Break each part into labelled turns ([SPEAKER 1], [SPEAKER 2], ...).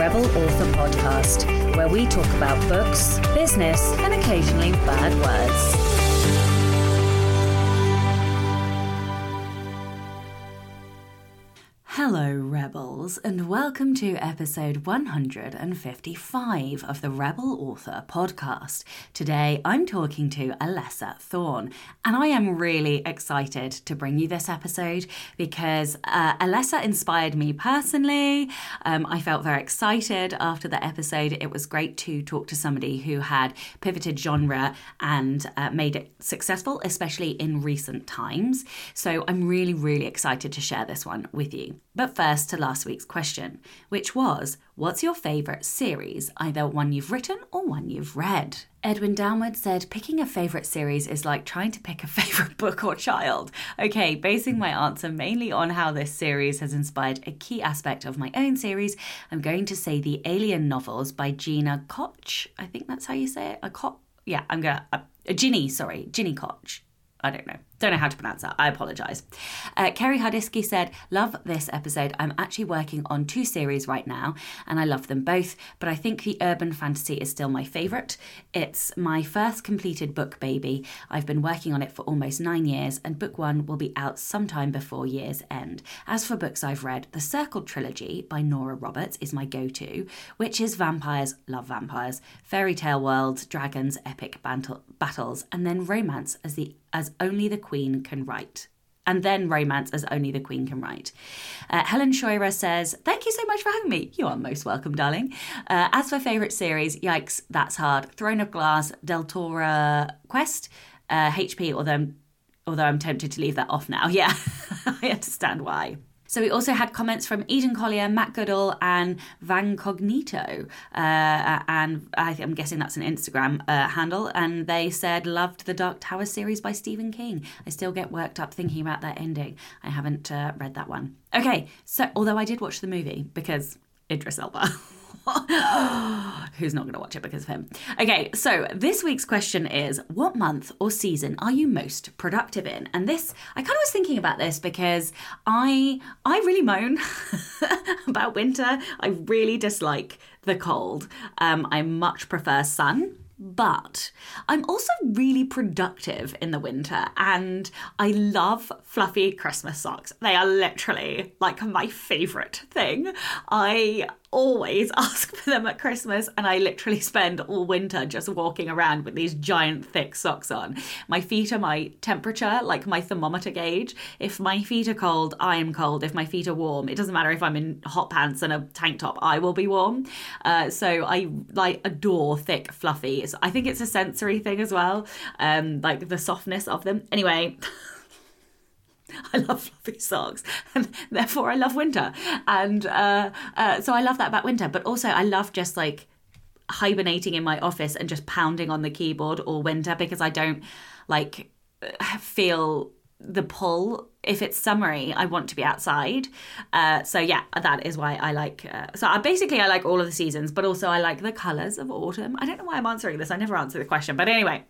[SPEAKER 1] Rebel Author Podcast, where we talk about books, business, and occasionally bad words. Hello, Rebels, and welcome to episode 155 of the Rebel Author podcast. Today I'm talking to Alessa Thorn, and I am really excited to bring you this episode because uh, Alessa inspired me personally. Um, I felt very excited after the episode. It was great to talk to somebody who had pivoted genre and uh, made it successful, especially in recent times. So I'm really, really excited to share this one with you. But first to last week's question, which was What's your favourite series, either one you've written or one you've read? Edwin Downward said, Picking a favourite series is like trying to pick a favourite book or child. Okay, basing my answer mainly on how this series has inspired a key aspect of my own series, I'm going to say the Alien novels by Gina Koch. I think that's how you say it. A Koch? Yeah, I'm gonna. Uh, Gini, sorry, Gini Koch. I don't know. Don't know how to pronounce that. I apologise. Uh, Kerry Hardisky said, Love this episode. I'm actually working on two series right now, and I love them both, but I think the urban fantasy is still my favourite. It's my first completed book, baby. I've been working on it for almost nine years, and book one will be out sometime before year's end. As for books I've read, The Circle Trilogy by Nora Roberts is my go to, which is vampires, love vampires, fairy tale worlds, dragons, epic battle- battles, and then romance as the as only the Queen can write. And then romance as only the Queen can write. Uh, Helen Scheurer says, Thank you so much for having me. You are most welcome, darling. Uh, as for favourite series, yikes, that's hard. Throne of Glass, Deltora Quest, uh, HP, although although I'm tempted to leave that off now. Yeah, I understand why. So we also had comments from Eden Collier, Matt Goodall, and Van Cognito. Uh, and I, am guessing that's an Instagram uh, handle. And they said, loved the Dark Tower series by Stephen King. I still get worked up thinking about that ending. I haven't uh, read that one. Okay, so although I did watch the movie because Idris Elba. Who's not going to watch it because of him? Okay, so this week's question is What month or season are you most productive in? And this, I kind of was thinking about this because I, I really moan about winter. I really dislike the cold. Um, I much prefer sun but I'm also really productive in the winter and I love fluffy Christmas socks. They are literally like my favorite thing. I always ask for them at Christmas, and I literally spend all winter just walking around with these giant thick socks on. My feet are my temperature, like my thermometer gauge. If my feet are cold, I am cold. If my feet are warm, it doesn't matter if I'm in hot pants and a tank top, I will be warm. Uh, so I like adore thick, fluffy. I think it's a sensory thing as well, um, like the softness of them. Anyway. I love fluffy socks, and therefore I love winter. And uh, uh, so I love that about winter. But also, I love just like hibernating in my office and just pounding on the keyboard all winter because I don't like feel the pull. If it's summery i want to be outside. Uh, so yeah that is why i like uh, so I, basically i like all of the seasons but also i like the colors of autumn. I don't know why i'm answering this. I never answer the question. But anyway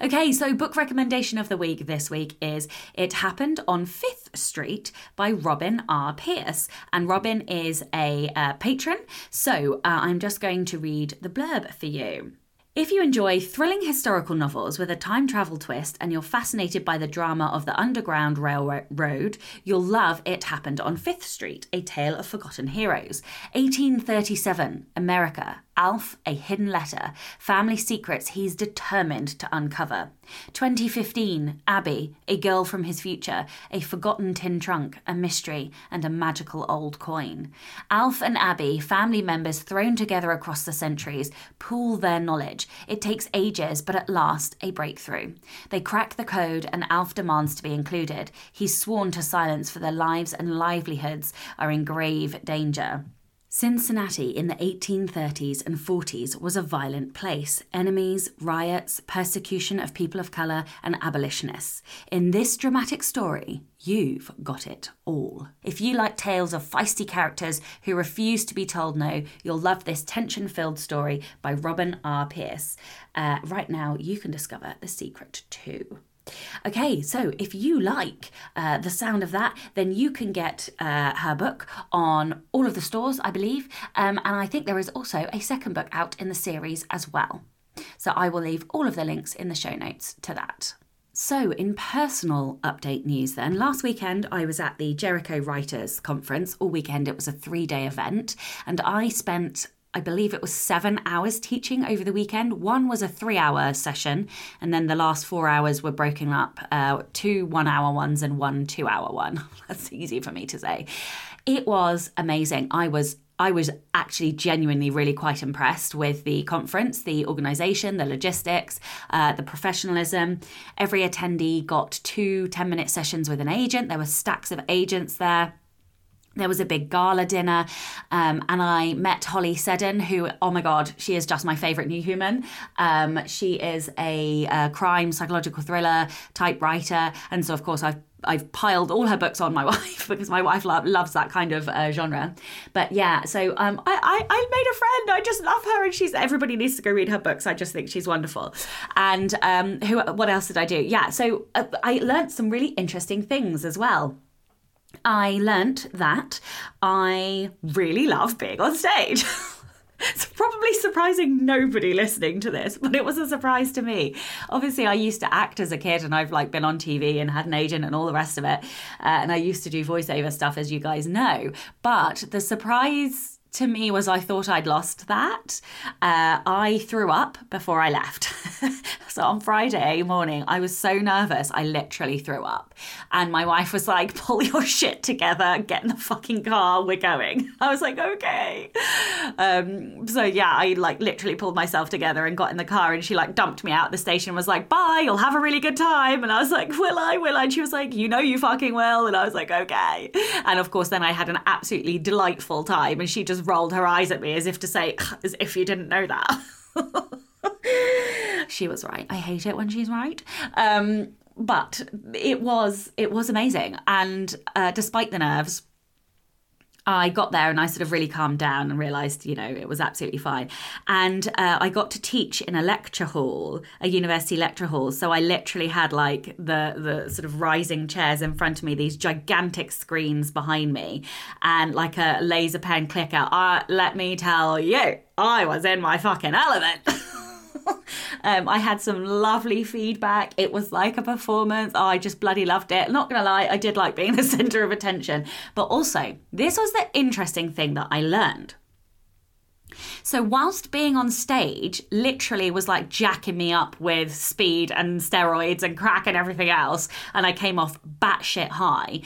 [SPEAKER 1] Okay, so book recommendation of the week this week is It Happened on Fifth Street by Robyn R. Pearce. And Robyn is a uh, patron, so uh, I'm just going to read the blurb for you. If you enjoy thrilling historical novels with a time travel twist and you're fascinated by the drama of the Underground Railroad, you'll love It Happened on Fifth Street, A Tale of Forgotten Heroes. 1837, America. Alf, a hidden letter, family secrets he's determined to uncover. 2015, Abby, a girl from his future, a forgotten tin trunk, a mystery, and a magical old coin. Alf and Abby, family members thrown together across the centuries, pool their knowledge. It takes ages, but at last, a breakthrough. They crack the code, and Alf demands to be included. He's sworn to silence, for their lives and livelihoods are in grave danger. Cincinnati in the 1830s and 40s was a violent place. Enemies, riots, persecution of people of colour, and abolitionists. In this dramatic story, you've got it all. If you like tales of feisty characters who refuse to be told no, you'll love this tension filled story by Robyn R. Pearce. Uh, right now, you can discover the secret too. Okay, so if you like uh, the sound of that, then you can get uh, her book on all of the stores, I believe. Um, and I think there is also a second book out in the series as well. So I will leave all of the links in the show notes to that. So, in personal update news, then, last weekend I was at the Jericho Writers Conference. All weekend it was a three day event, and I spent I believe it was seven hours teaching over the weekend. One was a three hour session, and then the last four hours were broken up uh, two one hour ones and one two hour one. That's easy for me to say. It was amazing. I was I was actually genuinely really quite impressed with the conference, the organisation, the logistics, uh, the professionalism. Every attendee got two 10 minute sessions with an agent. There were stacks of agents there. There was a big gala dinner, um, and I met Holly Seddon, who, oh my God, she is just my favourite new human. Um, she is a, a, crime psychological thriller type writer, and so of course I've I've piled all her books on my wife because my wife lo- loves that kind of uh, genre. But yeah, so um, I, I, I made a friend. I just love her, and she's everybody needs to go read her books. I just think she's wonderful. And um, who? What else did I do? Yeah, so uh, I learned some really interesting things as well. I learnt that I really love being on stage. it's probably surprising nobody listening to this, but it was a surprise to me. Obviously, I used to act as a kid, and I've like been on TV and had an agent and all the rest of it. Uh, and I used to do voiceover stuff, as you guys know. But the surprise to me was I thought I'd lost that. Uh, I threw up before I left. so on Friday morning, I was so nervous, I literally threw up. And my wife was like, pull your shit together, get in the fucking car, we're going. I was like, okay. Um, so yeah, I like literally pulled myself together and got in the car and she like dumped me out the station was like, bye, you'll have a really good time. And I was like, will I, will I? And she was like, you know you fucking will. And I was like, okay. And of course, then I had an absolutely delightful time and she just rolled her eyes at me as if to say, as if you didn't know that. she was right. I hate it when she's right. Um, but it was it was amazing, and uh, despite the nerves, I got there and I sort of really calmed down and realised, you know, it was absolutely fine. And uh, I got to teach in a lecture hall, a university lecture hall. So I literally had like the the sort of rising chairs in front of me, these gigantic screens behind me, and like a laser pen clicker. Uh, let me tell you, I was in my fucking element. um, I had some lovely feedback. It was like a performance. Oh, I just bloody loved it. Not gonna lie, I did like being the center of attention. But also, this was the interesting thing that I learned. So, whilst being on stage literally was like jacking me up with speed and steroids and crack and everything else, and I came off batshit high,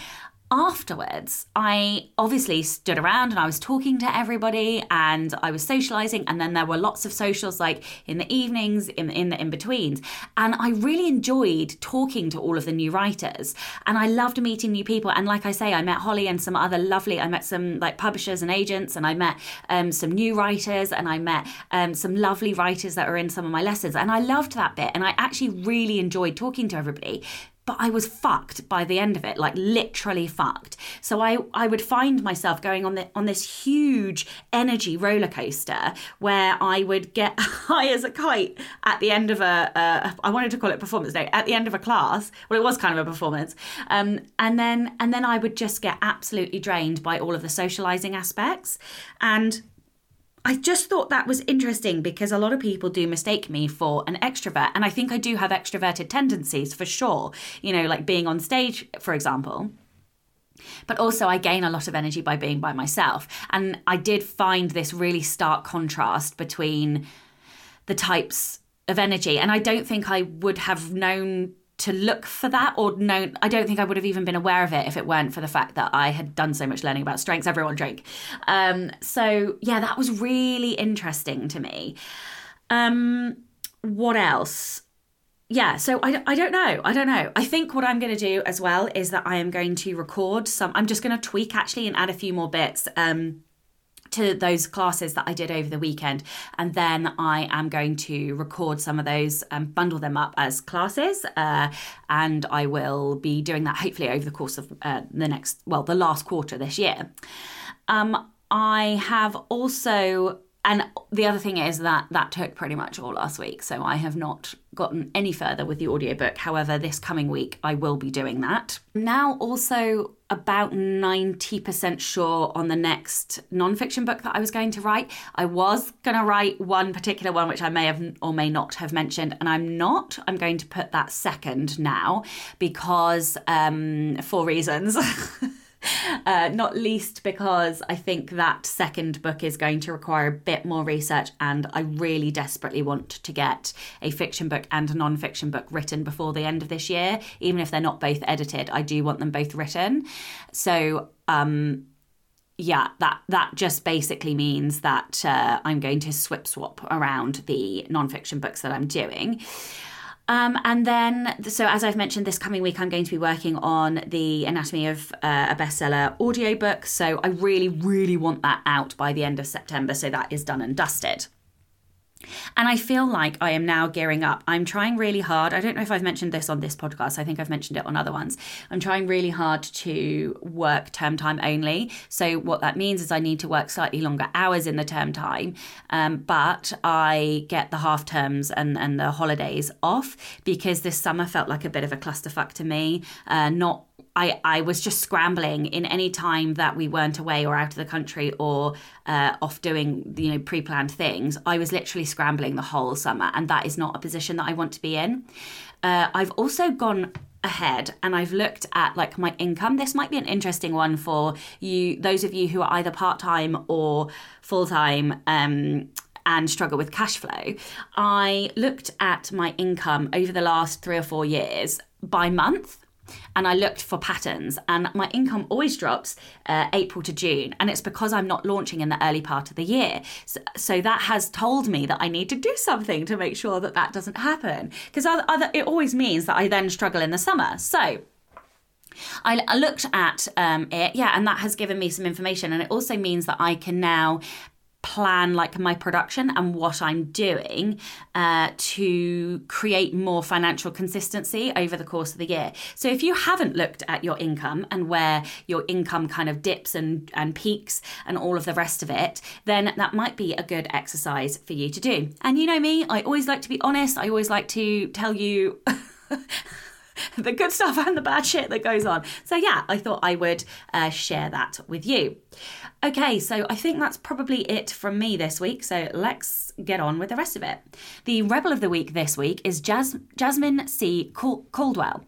[SPEAKER 1] afterwards, I obviously stood around and I was talking to everybody and I was socializing. And then there were lots of socials like in the evenings, in, in the in betweens. And I really enjoyed talking to all of the new writers. And I loved meeting new people. And like I say, I met Holly and some other lovely, I met some like publishers and agents, and I met um, some new writers, and I met um, some lovely writers that were in some of my lessons. And I loved that bit. And I actually really enjoyed talking to everybody but I was fucked by the end of it, like literally fucked. So I, I would find myself going on the, on this huge energy roller coaster where I would get high as a kite at the end of a, a I wanted to call it performance day at the end of a class. Well, it was kind of a performance, um, and then and then I would just get absolutely drained by all of the socializing aspects and I just thought that was interesting because a lot of people do mistake me for an extrovert. And I think I do have extroverted tendencies for sure, you know, like being on stage, for example. But also, I gain a lot of energy by being by myself. And I did find this really stark contrast between the types of energy. And I don't think I would have known to look for that or no i don't think i would have even been aware of it if it weren't for the fact that i had done so much learning about strengths everyone drink. Um, so yeah that was really interesting to me. Um, what else? Yeah so I, I don't know i don't know. I think what i'm going to do as well is that i am going to record some i'm just going to tweak actually and add a few more bits. Um, to those classes that I did over the weekend. And then I am going to record some of those and bundle them up as classes. Uh, and I will be doing that hopefully over the course of uh, the next, well, the last quarter this year. Um, I have also and the other thing is that that took pretty much all last week. So I have not gotten any further with the audiobook. However, this coming week I will be doing that. Now, also about 90% sure on the next nonfiction book that I was going to write. I was going to write one particular one, which I may have or may not have mentioned, and I'm not. I'm going to put that second now because, um, for reasons. Uh, not least because I think that second book is going to require a bit more research, and I really desperately want to get a fiction book and a non fiction book written before the end of this year. Even if they're not both edited, I do want them both written. So, um, yeah, that that just basically means that uh, I'm going to swip swap around the non-fiction books that I'm doing. Um, and then, so as I've mentioned, this coming week I'm going to be working on the Anatomy of uh, a Bestseller audiobook. So I really, really want that out by the end of September. So that is done and dusted. And I feel like I am now gearing up. I'm trying really hard. I don't know if I've mentioned this on this podcast. I think I've mentioned it on other ones. I'm trying really hard to work term time only. So, what that means is I need to work slightly longer hours in the term time, um, but I get the half terms and, and the holidays off because this summer felt like a bit of a clusterfuck to me. Uh, not I, I was just scrambling in any time that we weren't away or out of the country or uh, off doing you know pre-planned things i was literally scrambling the whole summer and that is not a position that i want to be in uh, i've also gone ahead and I've looked at like my income. This might be an interesting one for you, those of you who are either part time or full time. Um, and struggle with cash flow. I looked at my income over the last three or four years by month and I looked for patterns, and my income always drops uh, April to June, and it's because I'm not launching in the early part of the year. So, so that has told me that I need to do something to make sure that that doesn't happen, because it always means that I then struggle in the summer. So I, looked at um, it, yeah, and that has given me some information. And it also means that I can now plan like my production and what I'm doing uh, to create more financial consistency over the course of the year. So if you haven't looked at your income and where your income kind of dips and, and peaks and all of the rest of it, then that might be a good exercise for you to do. And you know me, I always like to be honest. I always like to tell you the good stuff and the bad shit that goes on. So, yeah, I thought I would uh, share that with you. Okay, so I think that's probably it from me this week. So, let's get on with the rest of it. The Rebel of the Week this week is Jas- Jasmine C. Caldwell.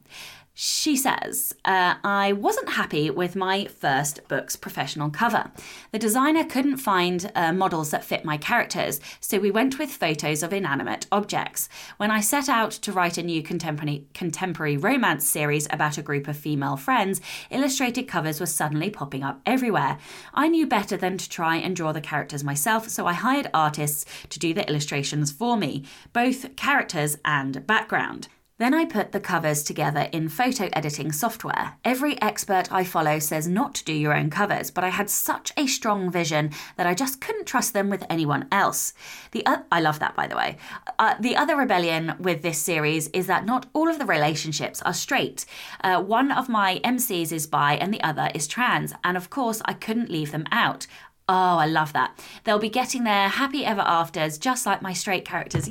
[SPEAKER 1] She says, uh, I wasn't happy with my first book's professional cover. The designer couldn't find uh, models that fit my characters, so we went with photos of inanimate objects. When I set out to write a new contemporary, contemporary romance series about a group of female friends, illustrated covers were suddenly popping up everywhere. I knew better than to try and draw the characters myself, so I hired artists to do the illustrations for me, both characters and background. Then I put the covers together in photo editing software. Every expert I follow says not to do your own covers, but I had such a strong vision that I just couldn't trust them with anyone else. The uh, I love that by the way. Uh, the other rebellion with this series is that not all of the relationships are straight. Uh, one of my MCs is bi and the other is trans, and of course I couldn't leave them out. Oh, I love that. They'll be getting their happy ever afters just like my straight characters.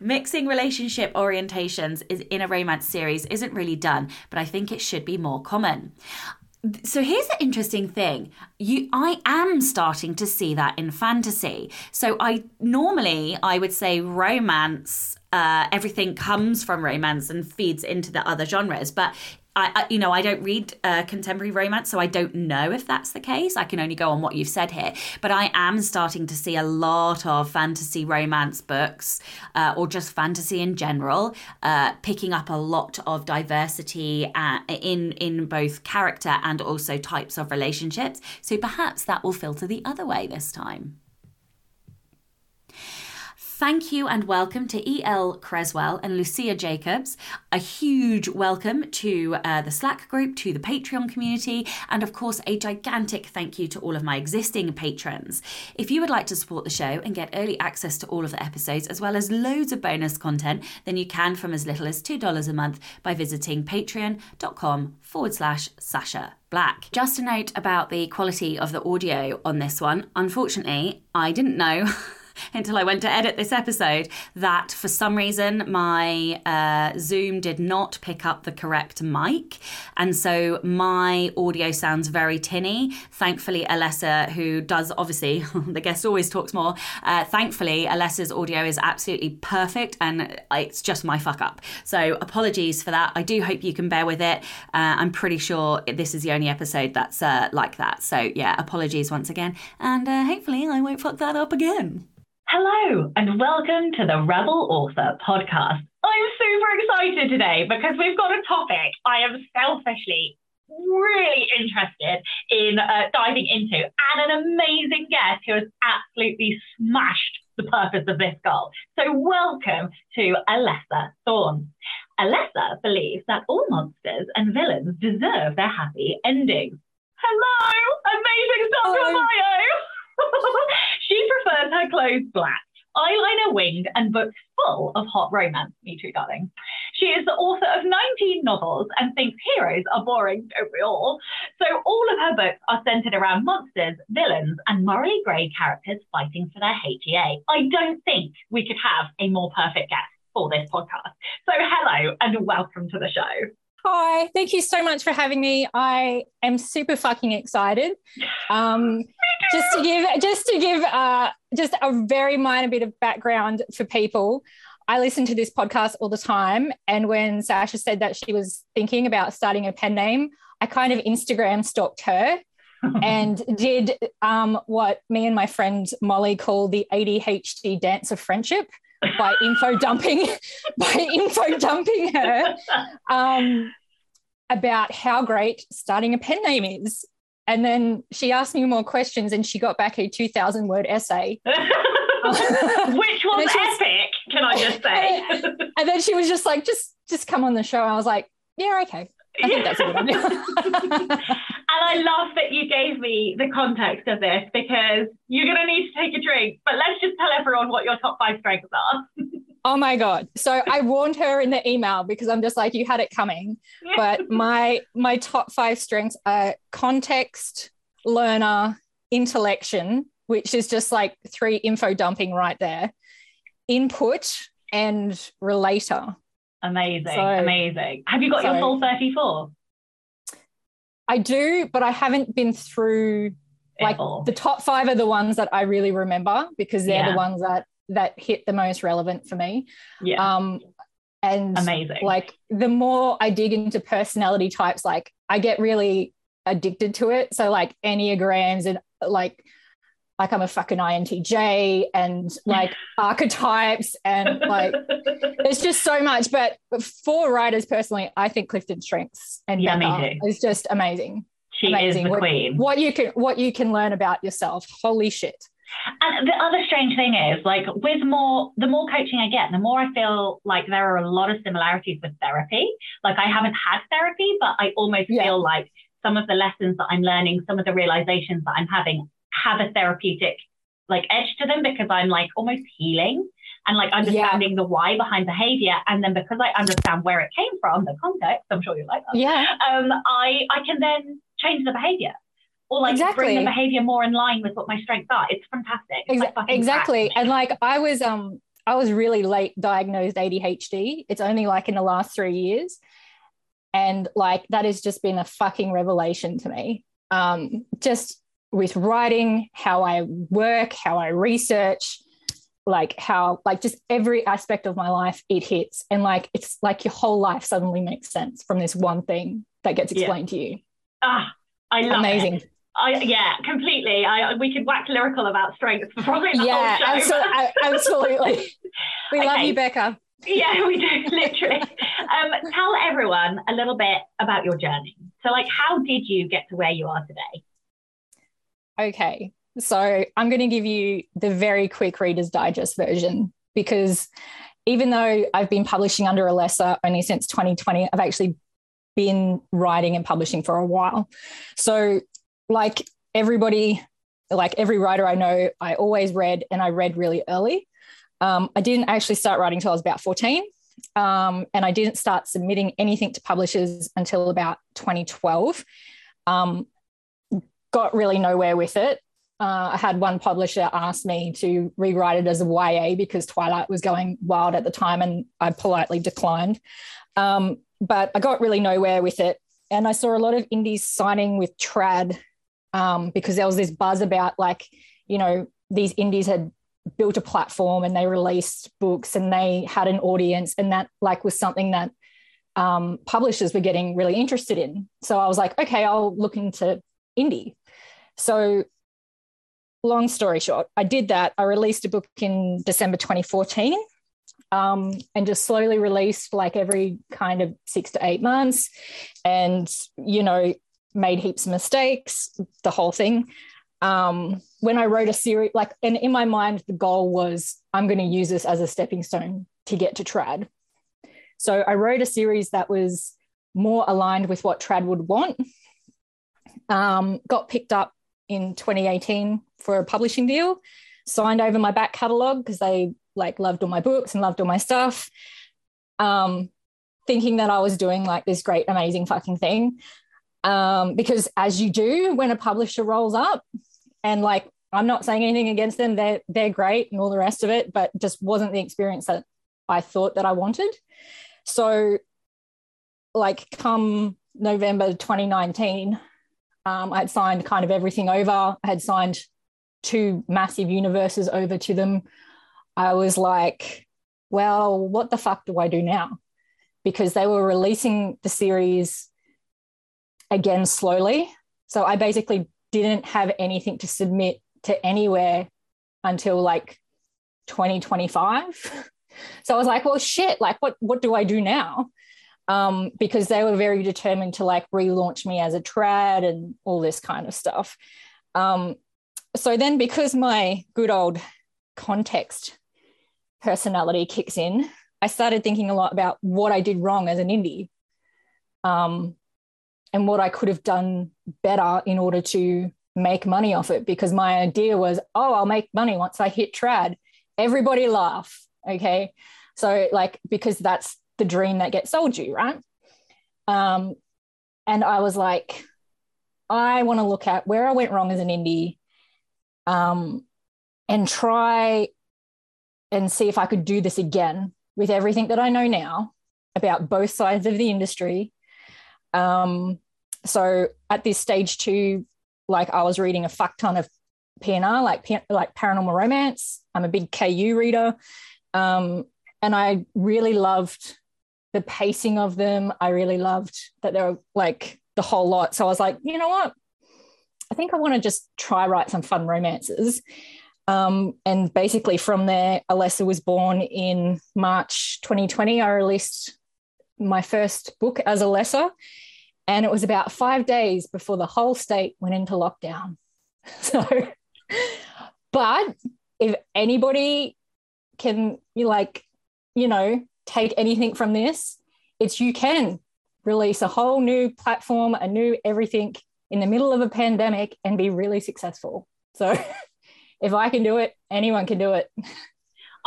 [SPEAKER 1] Mixing relationship orientations is in a romance series isn't really done, but I think it should be more common. So here's the interesting thing. You I am starting to see that in fantasy. So I normally I would say romance uh, everything comes from romance and feeds into the other genres. But I, I, you know, I don't read uh, contemporary romance, so I don't know if that's the case. I can only go on what you've said here. But I am starting to see a lot of fantasy romance books, uh, or just fantasy in general, uh, picking up a lot of diversity uh, in in both character and also types of relationships. So perhaps that will filter the other way this time. Thank you and welcome to E.L. Creswell and Lucia Jacobs. A huge welcome to uh, the Slack group, to the Patreon community, and of course, a gigantic thank you to all of my existing patrons. If you would like to support the show and get early access to all of the episodes, as well as loads of bonus content, then you can from as little as $2 a month by visiting patreon.com forward slash Sacha Black. Just a note about the quality of the audio on this one. Unfortunately, I didn't know. until I went to edit this episode that for some reason my uh, Zoom did not pick up the correct mic. And so my audio sounds very tinny. Thankfully, Alessa, who does obviously, the guest always talks more, uh, thankfully, Alessa's audio is absolutely perfect and it's just my fuck up. So apologies for that. I do hope you can bear with it. Uh, I'm pretty sure this is the only episode that's uh, like that. So yeah, apologies once again. And uh, hopefully I won't fuck that up again.
[SPEAKER 2] Hello, and welcome to the Rebel Author podcast. I'm super excited today because we've got a topic I am selfishly really interested in uh, diving into, and an amazing guest who has absolutely smashed the purpose of this goal. So, welcome to Alessa Thorn. Alessa believes that all monsters and villains deserve their happy endings. Hello, amazing stuff bio. she prefers her clothes black, eyeliner winged, and books full of hot romance. Me too, darling. She is the author of 19 novels and thinks heroes are boring, don't we all? So all of her books are centered around monsters, villains, and morally grey characters fighting for their HEA. I don't think we could have a more perfect guest for this podcast. So hello and welcome to the show.
[SPEAKER 3] Hi, thank you so much for having me. I am super fucking excited. Um, just to give, just to give, uh, just a very minor bit of background for people. I listen to this podcast all the time, and when Sacha said that she was thinking about starting a pen name, I kind of Instagram stalked her and did um, what me and my friend Molly call the ADHD dance of friendship by info dumping by info dumping her um, about how great starting a pen name is. And then she asked me more questions and she got back a 2000 word essay. Which
[SPEAKER 2] was epic, can I just say?
[SPEAKER 3] and then she was just like, just just come on the show. I was like, yeah, okay. I think that's a good idea.
[SPEAKER 2] and I love that you gave me the context of this because you're going to need to take a drink. But let's just tell everyone what your top five strengths are.
[SPEAKER 3] Oh my god! So I warned her in the email because I'm just like, you had it coming. But my my top five strengths are context, learner, intellection, which is just like three info dumping right there, input, and relator.
[SPEAKER 2] Amazing, so, amazing. Have you got so, your full 34?
[SPEAKER 3] I do, but I haven't been through like the top five are the ones that I really remember because they're yeah. the ones that that hit the most relevant for me.
[SPEAKER 2] Yeah.
[SPEAKER 3] Um, and
[SPEAKER 2] amazing.
[SPEAKER 3] Like the more I dig into personality types, like I get really addicted to it. So like enneagrams and like like I'm a fucking INTJ and like archetypes and like there's just so much. But for writers personally, I think Clifton Strengths and
[SPEAKER 2] yeah,
[SPEAKER 3] Becca is just amazing.
[SPEAKER 2] She
[SPEAKER 3] amazing.
[SPEAKER 2] is the queen.
[SPEAKER 3] What, what you can what you can learn about yourself. Holy shit.
[SPEAKER 2] And the other strange thing is, like, with more, the more coaching I get, the more I feel like there are a lot of similarities with therapy. Like, I haven't had therapy, but I almost yeah. feel like some of the lessons that I'm learning, some of the realizations that I'm having have a therapeutic like edge to them because I'm like almost healing and like understanding yeah. the why behind behavior. And then because I understand where it came from, the context, I'm sure you like that.
[SPEAKER 3] Yeah.
[SPEAKER 2] Um, I I can then change the behavior or like exactly. bring the behavior more in line with what my strengths are. It's fantastic. It's
[SPEAKER 3] like exactly. And like I was um I was really late diagnosed ADHD. It's only like in the last three years. And like that has just been a fucking revelation to me. Um, just with writing, how I work, how I research, like how like just every aspect of my life it hits. And like it's like your whole life suddenly makes sense from this one thing that gets explained
[SPEAKER 2] yeah.
[SPEAKER 3] to you.
[SPEAKER 2] Ah, I love
[SPEAKER 3] Amazing.
[SPEAKER 2] It. I, yeah, completely. I, we could wax lyrical about strengths for probably the
[SPEAKER 3] yeah,
[SPEAKER 2] whole
[SPEAKER 3] show. absolutely. We okay. love you, Becca.
[SPEAKER 2] Yeah, we do, literally. um, tell everyone a little bit about your journey. So, like, how did you get to where you are today?
[SPEAKER 3] Okay, so I'm going to give you the very quick Reader's Digest version because even though I've been publishing under Alessa only since 2020, I've actually been writing and publishing for a while. So, like everybody, like every writer I know, I always read and I read really early. Um, I didn't actually start writing until I was about 14. Um, and I didn't start submitting anything to publishers until about 2012. Um, got really nowhere with it. Uh, I had one publisher ask me to rewrite it as a YA because Twilight was going wild at the time, and I politely declined. Um, but I got really nowhere with it. And I saw a lot of indies signing with Trad um, because there was this buzz about, like, you know, these indies had built a platform and they released books and they had an audience and that like was something that um, publishers were getting really interested in. So i was like okay i'll look into indie. So long story short i did that. I released a book in december 2014 um, and just slowly released like every kind of six to eight months. And you know made heaps of mistakes the whole thing um, when I wrote a series, like, and in my mind, the goal was I'm going to use this as a stepping stone to get to trad. So I wrote a series that was more aligned with what trad would want. Um, got picked up in 2018 for a publishing deal, signed over my back catalog because they like loved all my books and loved all my stuff. Um, thinking that I was doing like this great, amazing fucking thing. Um, because as you do when a publisher rolls up, and like I'm not saying anything against them. They're they're great and all the rest of it, but just wasn't the experience that I thought that I wanted. So like come November 2019, um, I had signed kind of everything over. I had signed two massive universes over to them. I was like, well, what the fuck do I do now? Because they were releasing the series again slowly. So I basically didn't have anything to submit to anywhere until like 2025. so I was like, well, shit, like what what do I do now? Um, because they were very determined to like relaunch me as a trad and all this kind of stuff. Um, so then because my good old context personality kicks in, I started thinking a lot about what I did wrong as an indie. Um, and what I could have done better in order to make money off it because my idea was, oh, I'll make money once I hit trad. Everybody laugh. Okay. So, like, because that's the dream that gets sold you, right? Um, and I was like, I want to look at where I went wrong as an indie um, and try and see if I could do this again with everything that I know now about both sides of the industry um, so at this stage two, like I was reading a fuck ton of PNR, like like paranormal romance. I'm a big KU reader, um, and I really loved the pacing of them. I really loved that they were like the whole lot. So I was like, you know what? I think I want to just try write some fun romances. Um, and basically from there, Alessa was born in March 2020. I released my first book as Alessa. And it was about five days before the whole state went into lockdown. So, but if anybody can, like, you know, take anything from this, it's you can release a whole new platform, a new everything in the middle of a pandemic and be really successful. So, if I can do it, anyone can do it.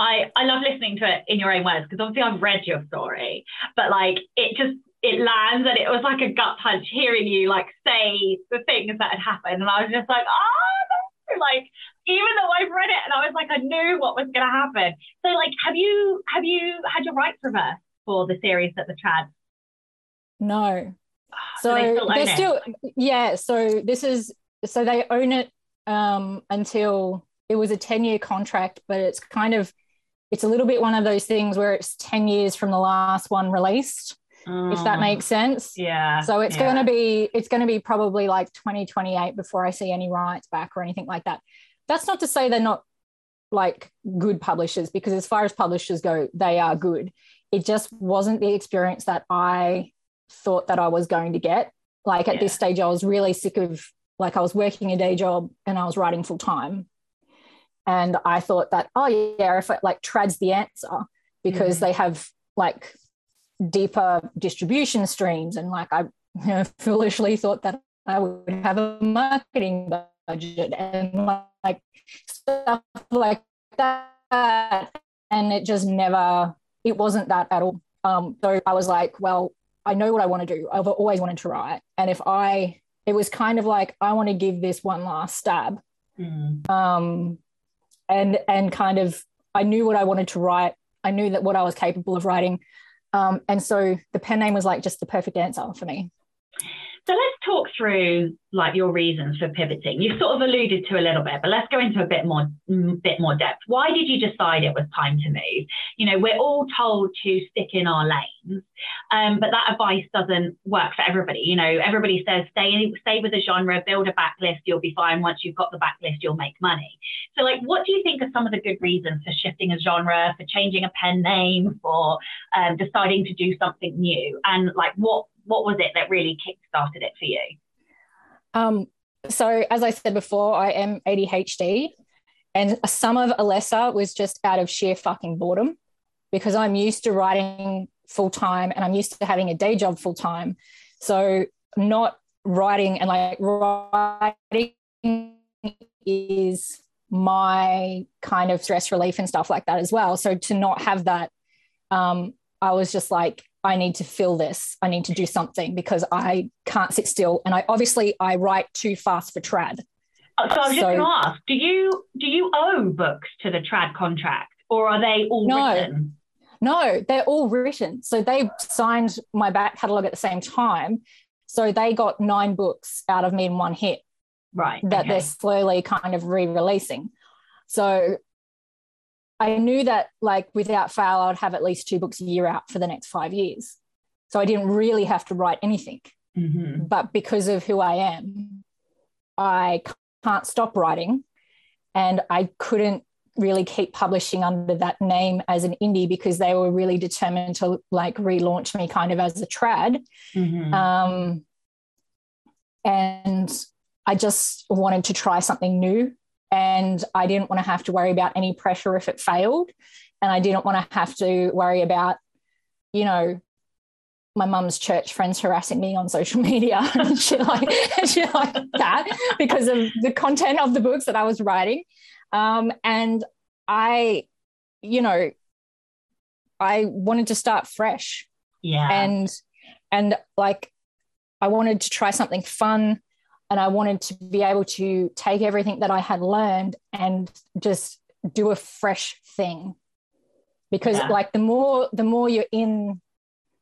[SPEAKER 2] I, I love listening to it in your own words because obviously I've read your story, but like it just it lands and it was like a gut punch hearing you like say the things that had happened and I was just like oh like even though I've read it and I was like I knew what was going to happen. So like have you have you had your rights reversed for the series at the trad
[SPEAKER 3] no. So, they still they're still yeah so this is so they own it um until it was a 10 year contract but it's kind of it's a little bit one of those things where it's 10 years from the last one released mm. if that mm. makes sense
[SPEAKER 2] yeah
[SPEAKER 3] so it's
[SPEAKER 2] yeah.
[SPEAKER 3] going to be it's going to be probably like 2028 before i see any rights back or anything like that that's not to say they're not like good publishers because as far as publishers go they are good it just wasn't the experience that i thought that i was going to get like at yeah. this stage i was really sick of like i was working a day job and i was writing full time And I thought that, oh yeah, if it like trad's the answer because mm-hmm. they have like deeper distribution streams. And like I you know, foolishly thought that I would have a marketing budget and like stuff like that. And it just never, it wasn't that at all. Um, so I was like, well, I know what I want to do. I've always wanted to write. And if I, it was kind of like, I want to give this one last stab. Mm. Um, and, and kind of, I knew what I wanted to write. I knew that what I was capable of writing. Um, and so the pen name was like just the perfect answer for me.
[SPEAKER 2] So let's talk through like your reasons for pivoting. You sort of alluded to a little bit, but let's go into a bit more bit more depth. Why did you decide it was time to move? You know, we're all told to stick in our lanes, um, but that advice doesn't work for everybody. You know, everybody says stay stay with a genre, build a backlist, you'll be fine. Once you've got the backlist, you'll make money. So, like, what do you think are some of the good reasons for shifting a genre, for changing a pen name, for um, deciding to do something new, and like what what was it that really kick-started it for you?
[SPEAKER 3] Um, so as I said before, I am ADHD, and some of Alessa was just out of sheer fucking boredom because I'm used to writing full time and I'm used to having a day job full time. So not writing and like writing is my kind of stress relief and stuff like that as well. So to not have that, um, I was just like, I need to fill this. I need to do something because I can't sit still. And I obviously I write too fast for trad.
[SPEAKER 2] Oh, so I was so, just going to ask: Do you do you owe books to the trad contract, or are they all no, written?
[SPEAKER 3] No, they're all written. So they signed my back catalogue at the same time. So they got nine books out of me in one hit.
[SPEAKER 2] Right.
[SPEAKER 3] That okay. they're slowly kind of re-releasing. So I knew that like without fail, I would have at least two books a year out for the next five years. So I didn't really have to write anything. Mm-hmm. But because of who I am, I can't stop writing. And I couldn't really keep publishing under that name as an indie because they were really determined to like relaunch me kind of as a trad. Mm-hmm. Um, and I just wanted to try something new and I didn't want to have to worry about any pressure if it failed. And I didn't want to have to worry about, you know, my mum's church friends harassing me on social media and shit like, shit like that because of the content of the books that I was writing. Um, and I, you know, I wanted to start fresh.
[SPEAKER 2] Yeah.
[SPEAKER 3] And and like I wanted to try something fun and I wanted to be able to take everything that I had learned and just do a fresh thing. Because yeah. like the more the more you're in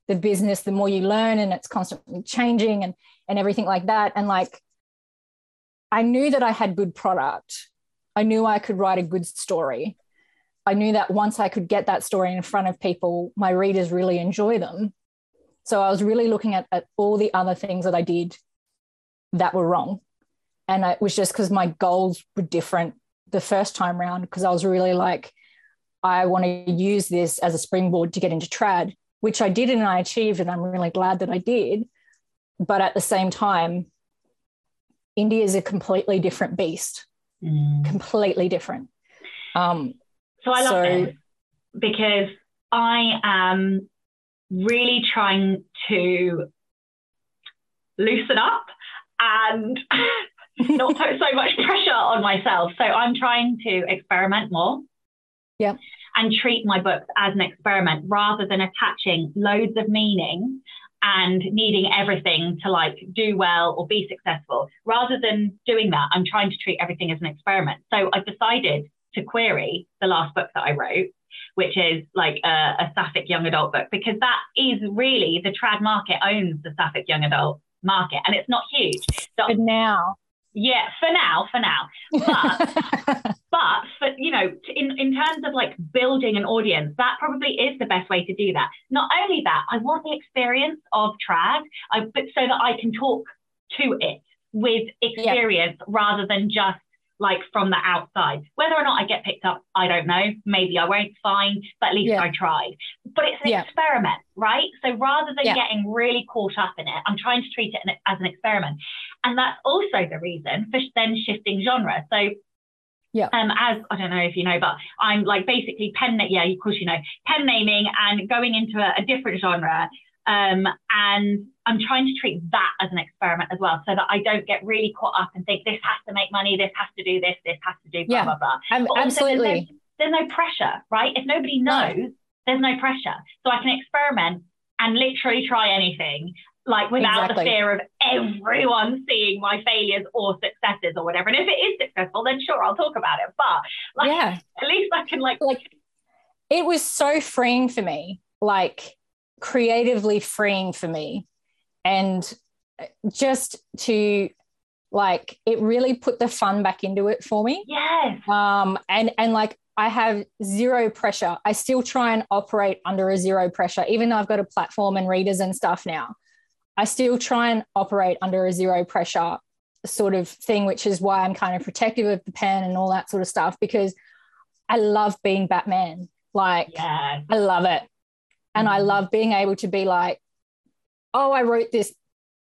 [SPEAKER 3] the business, the more you learn and it's constantly changing and and everything like that. And like I knew that I had good product. I knew I could write a good story. I knew that once I could get that story in front of people, my readers really enjoy them. So I was really looking at, at all the other things that I did that were wrong. And it was just because my goals were different the first time round because I was really like, I want to use this as a springboard to get into trad, which I did and I achieved. And I'm really glad that I did. But at the same time, indie is a completely different beast, mm. completely different. Um,
[SPEAKER 2] so I love so, this because I am really trying to loosen up and not put so much pressure on myself. So I'm trying to experiment more.
[SPEAKER 3] Yeah.
[SPEAKER 2] And treat my books as an experiment rather than attaching loads of meaning and needing everything to like do well or be successful. Rather than doing that, I'm trying to treat everything as an experiment. So I've decided to query the last book that I wrote, which is like a, a sapphic young adult book, because that is really the trad market owns the sapphic young adult market and it's not huge.
[SPEAKER 3] So for now.
[SPEAKER 2] Yeah, for now, for now. But but for you know, in, in terms of like building an audience, that probably is the best way to do that. Not only that, I want the experience of trad, I, but so that I can talk to it with experience yeah. rather than just like from the outside. Whether or not I get picked up, I don't know. Maybe I won't, fine, but at least yeah. I tried. But it's an yeah. experiment, right? So rather than yeah. getting really caught up in it, I'm trying to treat it as an experiment. And that's also the reason for then shifting genre. So
[SPEAKER 3] Yeah.
[SPEAKER 2] Um, as I don't know if you know, but I'm like basically pen. Yeah, of course you know pen naming and going into a, a different genre. Um, and I'm trying to treat that as an experiment as well, so that I don't get really caught up and think this has to make money, this has to do this, this has to do blah
[SPEAKER 3] Yeah.
[SPEAKER 2] blah blah. But
[SPEAKER 3] absolutely.
[SPEAKER 2] There's no, there's no pressure, right? If nobody
[SPEAKER 3] No.
[SPEAKER 2] knows, there's no pressure, so I can experiment and literally try anything, like without
[SPEAKER 3] Exactly.
[SPEAKER 2] the fear of everyone seeing my failures or successes or whatever. And if it is successful, then sure, I'll talk about it. But like,
[SPEAKER 3] yeah.
[SPEAKER 2] at least I can like,
[SPEAKER 3] like it was so freeing for me like creatively freeing for me. And just to like it really put the fun back into it for me.
[SPEAKER 2] Yes,
[SPEAKER 3] um and and like i have zero pressure. I still try and operate under a zero pressure even though i've got a platform and readers and stuff now. I still try and operate under a zero pressure sort of thing which is why i'm kind of protective of the pen and all that sort of stuff because i love being batman. Like
[SPEAKER 2] yes,
[SPEAKER 3] I love it. And I
[SPEAKER 2] Mhm.
[SPEAKER 3] love being able to be like, oh, I wrote this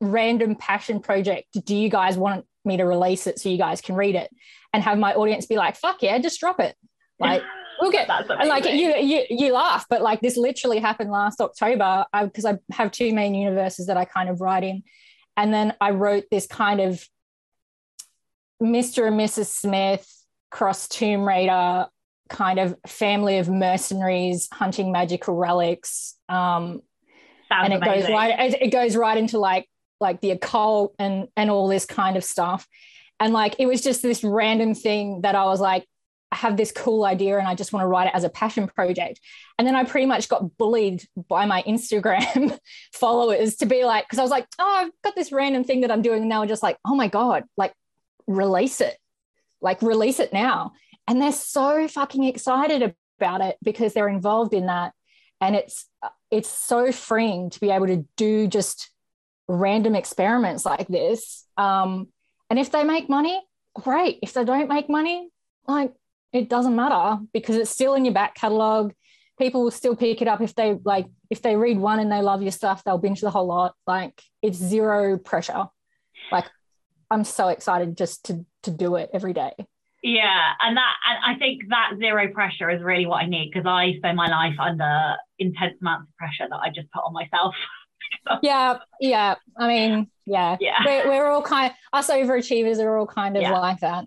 [SPEAKER 3] random passion project. Do you guys want me to release it so you guys can read it? And have my audience be like, fuck yeah, just drop it. Like, we'll get
[SPEAKER 2] that.
[SPEAKER 3] and like you, you you laugh, but like this literally happened last October because I, have two main universes that I kind of write in, and then I wrote this kind of Mr. and Mrs. Smith cross Tomb Raider kind of family of mercenaries hunting magical relics, um, and it goes right it, it goes right into like like the occult and and all this kind of stuff, and like it was just this random thing that I was like. I have this cool idea and I just want to write it as a passion project. And then I pretty much got bullied by my Instagram followers to be like, because I was like, oh, I've got this random thing that I'm doing. And they were just like, oh my God, like release it, like release it now. And they're so fucking excited about it because they're involved in that. And it's, it's so freeing to be able to do just random experiments like this. Um, and if they make money, great. If they don't make money, like it doesn't matter because it's still in your back catalog. People will still pick it up if they like if they read one and they love your stuff, they'll binge the whole lot. Like it's zero pressure. Like I'm so excited just to to do it every day.
[SPEAKER 2] Yeah, and that and I think that zero pressure is really what I need because I spend my life under intense amounts of pressure that I just put on myself.
[SPEAKER 3] Yeah, yeah. I mean, yeah.
[SPEAKER 2] Yeah.
[SPEAKER 3] We're, we're all kind of, us overachievers are all kind of
[SPEAKER 2] Yeah.
[SPEAKER 3] like that.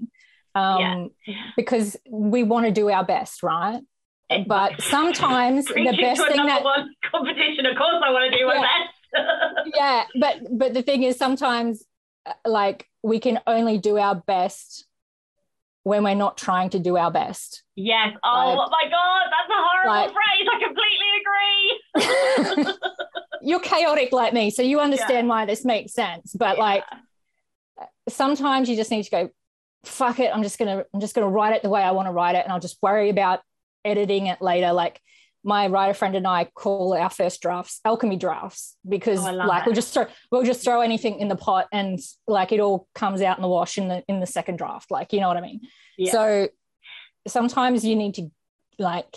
[SPEAKER 3] Um because we want to do our best, right? But sometimes the best thing that
[SPEAKER 2] one competition, of course, I want to do my
[SPEAKER 3] Yeah.
[SPEAKER 2] best.
[SPEAKER 3] yeah but but the thing is sometimes uh, like we can only do our best when we're not trying to do our best
[SPEAKER 2] yes. Oh
[SPEAKER 3] Like-
[SPEAKER 2] my God, that's a horrible
[SPEAKER 3] Like-
[SPEAKER 2] phrase. I completely agree.
[SPEAKER 3] you're chaotic like me so you understand why this makes sense but like sometimes you just need to go fuck it i'm just gonna i'm just gonna write it the way i want to write it and i'll just worry about editing it later like my writer friend and I call our first drafts alchemy drafts because
[SPEAKER 2] Oh,
[SPEAKER 3] like
[SPEAKER 2] it.
[SPEAKER 3] we'll just throw we'll just throw anything in the pot and like it all comes out in the wash in the in the second draft like you know what I mean
[SPEAKER 2] Yeah.
[SPEAKER 3] so sometimes you need to like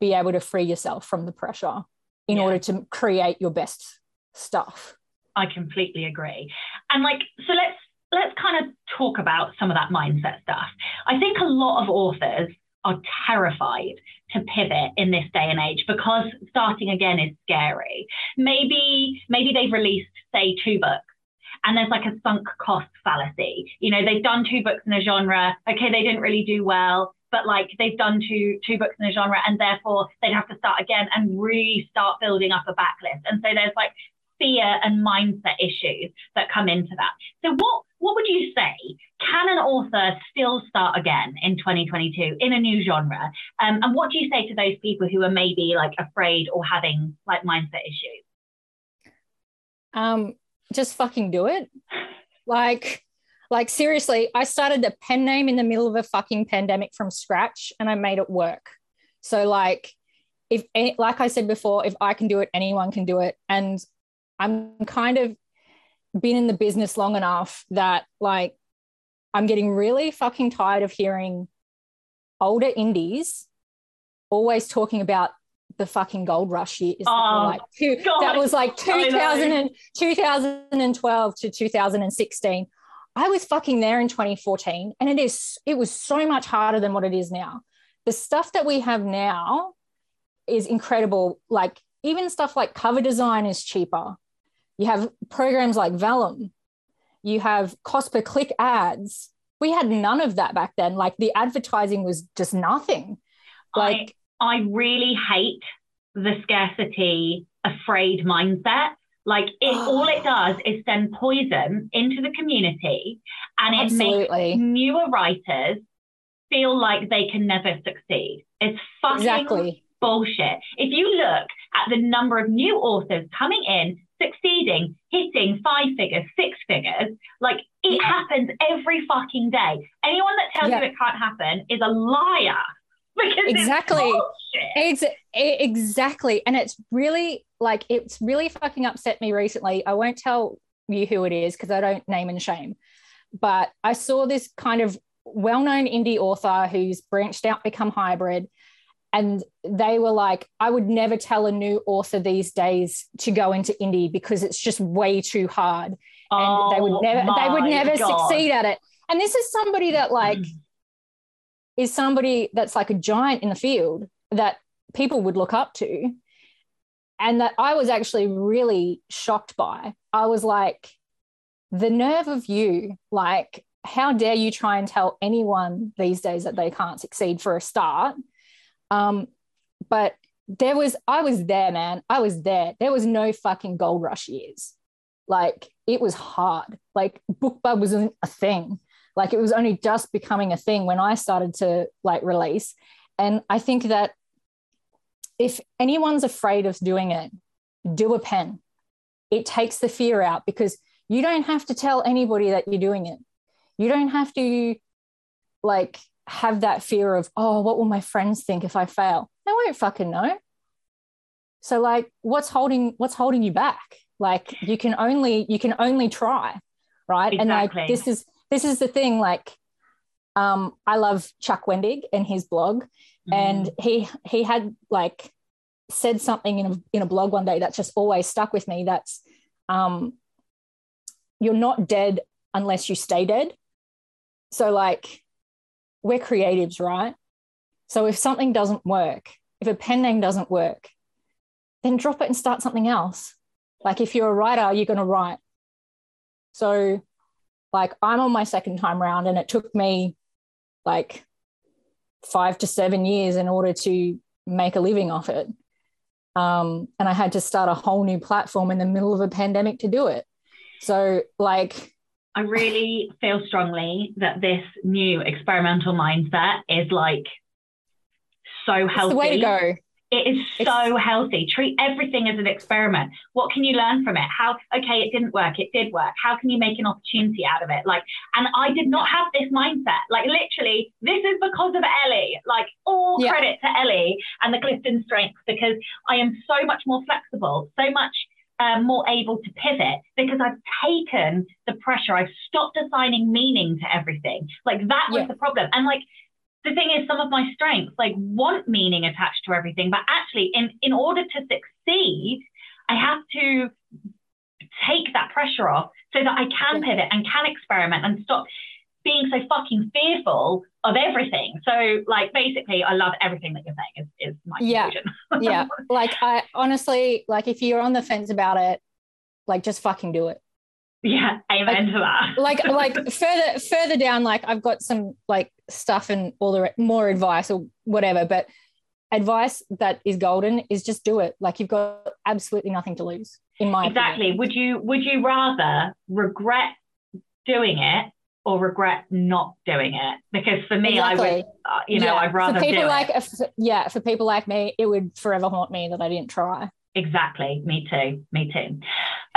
[SPEAKER 3] be able to free yourself from the pressure in
[SPEAKER 2] Yeah.
[SPEAKER 3] order to create your best stuff
[SPEAKER 2] I completely agree. And like, so let's let's kind of talk about some of that mindset stuff. I think a lot of authors are terrified to pivot in this day and age because starting again is scary. Maybe maybe they've released say two books and there's like a sunk cost fallacy. You know, they've done two books in a genre. Okay, they didn't really do well, but like they've done two two books in a genre and therefore they'd have to start again and restart building up a backlist. And so there's like fear and mindset issues that come into that. So what what would you say? Can an author still start again in 2022 in a new genre? Um, and what do you say to those people who are maybe like afraid or having like mindset issues?
[SPEAKER 3] um just fucking do it like like seriously i started a pen name in the middle of a fucking pandemic from scratch and i made it work so like if like i said before if i can do it anyone can do it and i'm kind of been in the business long enough that like i'm getting really fucking tired of hearing older indies always talking about the fucking gold rush years that
[SPEAKER 2] Oh,
[SPEAKER 3] like two,
[SPEAKER 2] God,
[SPEAKER 3] that was like
[SPEAKER 2] I
[SPEAKER 3] 2000 and, 2012 to 2016 I was fucking there in 2014 and it is it was so much harder than what it is now. The stuff that we have now is incredible. Like even stuff like cover design is cheaper. You have programs like Vellum. You have cost per click ads. We had none of that back then. Like the advertising was just nothing. Like
[SPEAKER 2] I, I really hate the scarcity afraid mindset like it, all it does is send poison into the community, and it
[SPEAKER 3] Absolutely.
[SPEAKER 2] makes newer writers feel like they can never succeed. It's fucking
[SPEAKER 3] exactly.
[SPEAKER 2] bullshit. If you look at the number of new authors coming in, succeeding, hitting five figures, six figures, like it
[SPEAKER 3] Yeah.
[SPEAKER 2] happens every fucking day. Anyone that tells
[SPEAKER 3] Yeah.
[SPEAKER 2] you it can't happen is a liar because
[SPEAKER 3] Exactly.
[SPEAKER 2] it's
[SPEAKER 3] exactly. And it's really like it's really fucking upset me recently. I won't tell you who it is because I don't name and shame. But I saw this kind of well-known indie author who's branched out, become hybrid. And they were like, I would never tell a new author these days to go into indie because it's just way too hard. And they
[SPEAKER 2] Oh
[SPEAKER 3] would never they would never
[SPEAKER 2] God.
[SPEAKER 3] succeed at it. And this is somebody that like is somebody that's like a giant in the field that people would look up to and that I was actually really shocked by. I was like, the nerve of you, like, how dare you try and tell anyone these days that they can't succeed for a start? Um, but there was, I was there, man. I was there. There was no fucking gold rush years. Like, it was hard. Like, BookBub wasn't a thing. Like, it was only just becoming a thing when I started to like release. And I think that if anyone's afraid of doing it, do a pen. It takes the fear out because you don't have to tell anybody that you're doing it. You don't have to like have that fear of, oh, what will my friends think if I fail? They won't fucking know. So like what's holding what's holding you back? Like you can only you can only try, right? And like this is this is the thing like um I love Chuck Wendig and his blog and he he had like said something in a, in a blog one day that's just always stuck with me that's um you're not dead unless you stay dead so like we're creatives right so if something doesn't work if a pen name doesn't work then drop it and start something else like if you're a writer you're going to write so like i'm on my second time round and it took me like five to seven years in order to make a living off it. Um, and I had to start a whole new platform in the middle of a pandemic to do it. So, like,
[SPEAKER 2] I really feel strongly that this new experimental mindset is like so
[SPEAKER 3] it's
[SPEAKER 2] healthy.
[SPEAKER 3] the way to go.
[SPEAKER 2] It is
[SPEAKER 3] It's-
[SPEAKER 2] so healthy. Treat everything as an experiment. What can you learn from it? How, okay, it didn't work. It did work. How can you make an opportunity out of it? Like, and I did not have this mindset. Like, literally, this is because of Ellie. Like, all
[SPEAKER 3] Yeah.
[SPEAKER 2] credit to Ellie and the Clifton strengths because I am so much more flexible, so much um, more able to pivot because I've taken the pressure. I've stopped assigning meaning to everything. Like, that was
[SPEAKER 3] Yeah.
[SPEAKER 2] the problem. And like, the thing is, some of my strengths like want meaning attached to everything, but actually, in in order to succeed, I have to take that pressure off so that I can pivot and can experiment and stop being so fucking fearful of everything. So, like, basically, I love everything that you're saying. Is is my
[SPEAKER 3] Yeah.
[SPEAKER 2] conclusion.
[SPEAKER 3] Yeah. like, I honestly, like, if you're on the fence about it, like, just fucking do it.
[SPEAKER 2] yeah, amen to that.
[SPEAKER 3] Like, like further, further down, like, I've got some like stuff and all the re- more advice or whatever, but advice that is golden is just do it. Like, you've got absolutely nothing to lose, in my
[SPEAKER 2] exactly.
[SPEAKER 3] opinion.
[SPEAKER 2] Would you would you rather regret doing it or regret not doing it? Because for me, I would, uh, you know,
[SPEAKER 3] Yeah.
[SPEAKER 2] I'd rather
[SPEAKER 3] for people
[SPEAKER 2] do
[SPEAKER 3] like if, yeah for people like me it would forever haunt me that i didn't try
[SPEAKER 2] Exactly. Me too. Me too.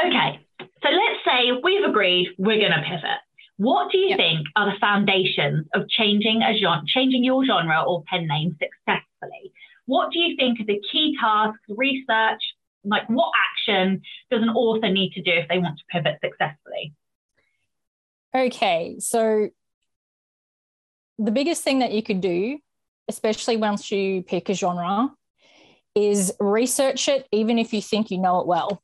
[SPEAKER 2] Okay. So let's say we've agreed we're going to pivot. What do you
[SPEAKER 3] Yep.
[SPEAKER 2] think are the foundations of changing a genre, changing your genre or pen name successfully? What do you think are the key tasks, research, like what action does an author need to do if they want to pivot successfully?
[SPEAKER 3] Okay so the biggest thing that you could do especially once you pick a genre is research it even if you think you know it well.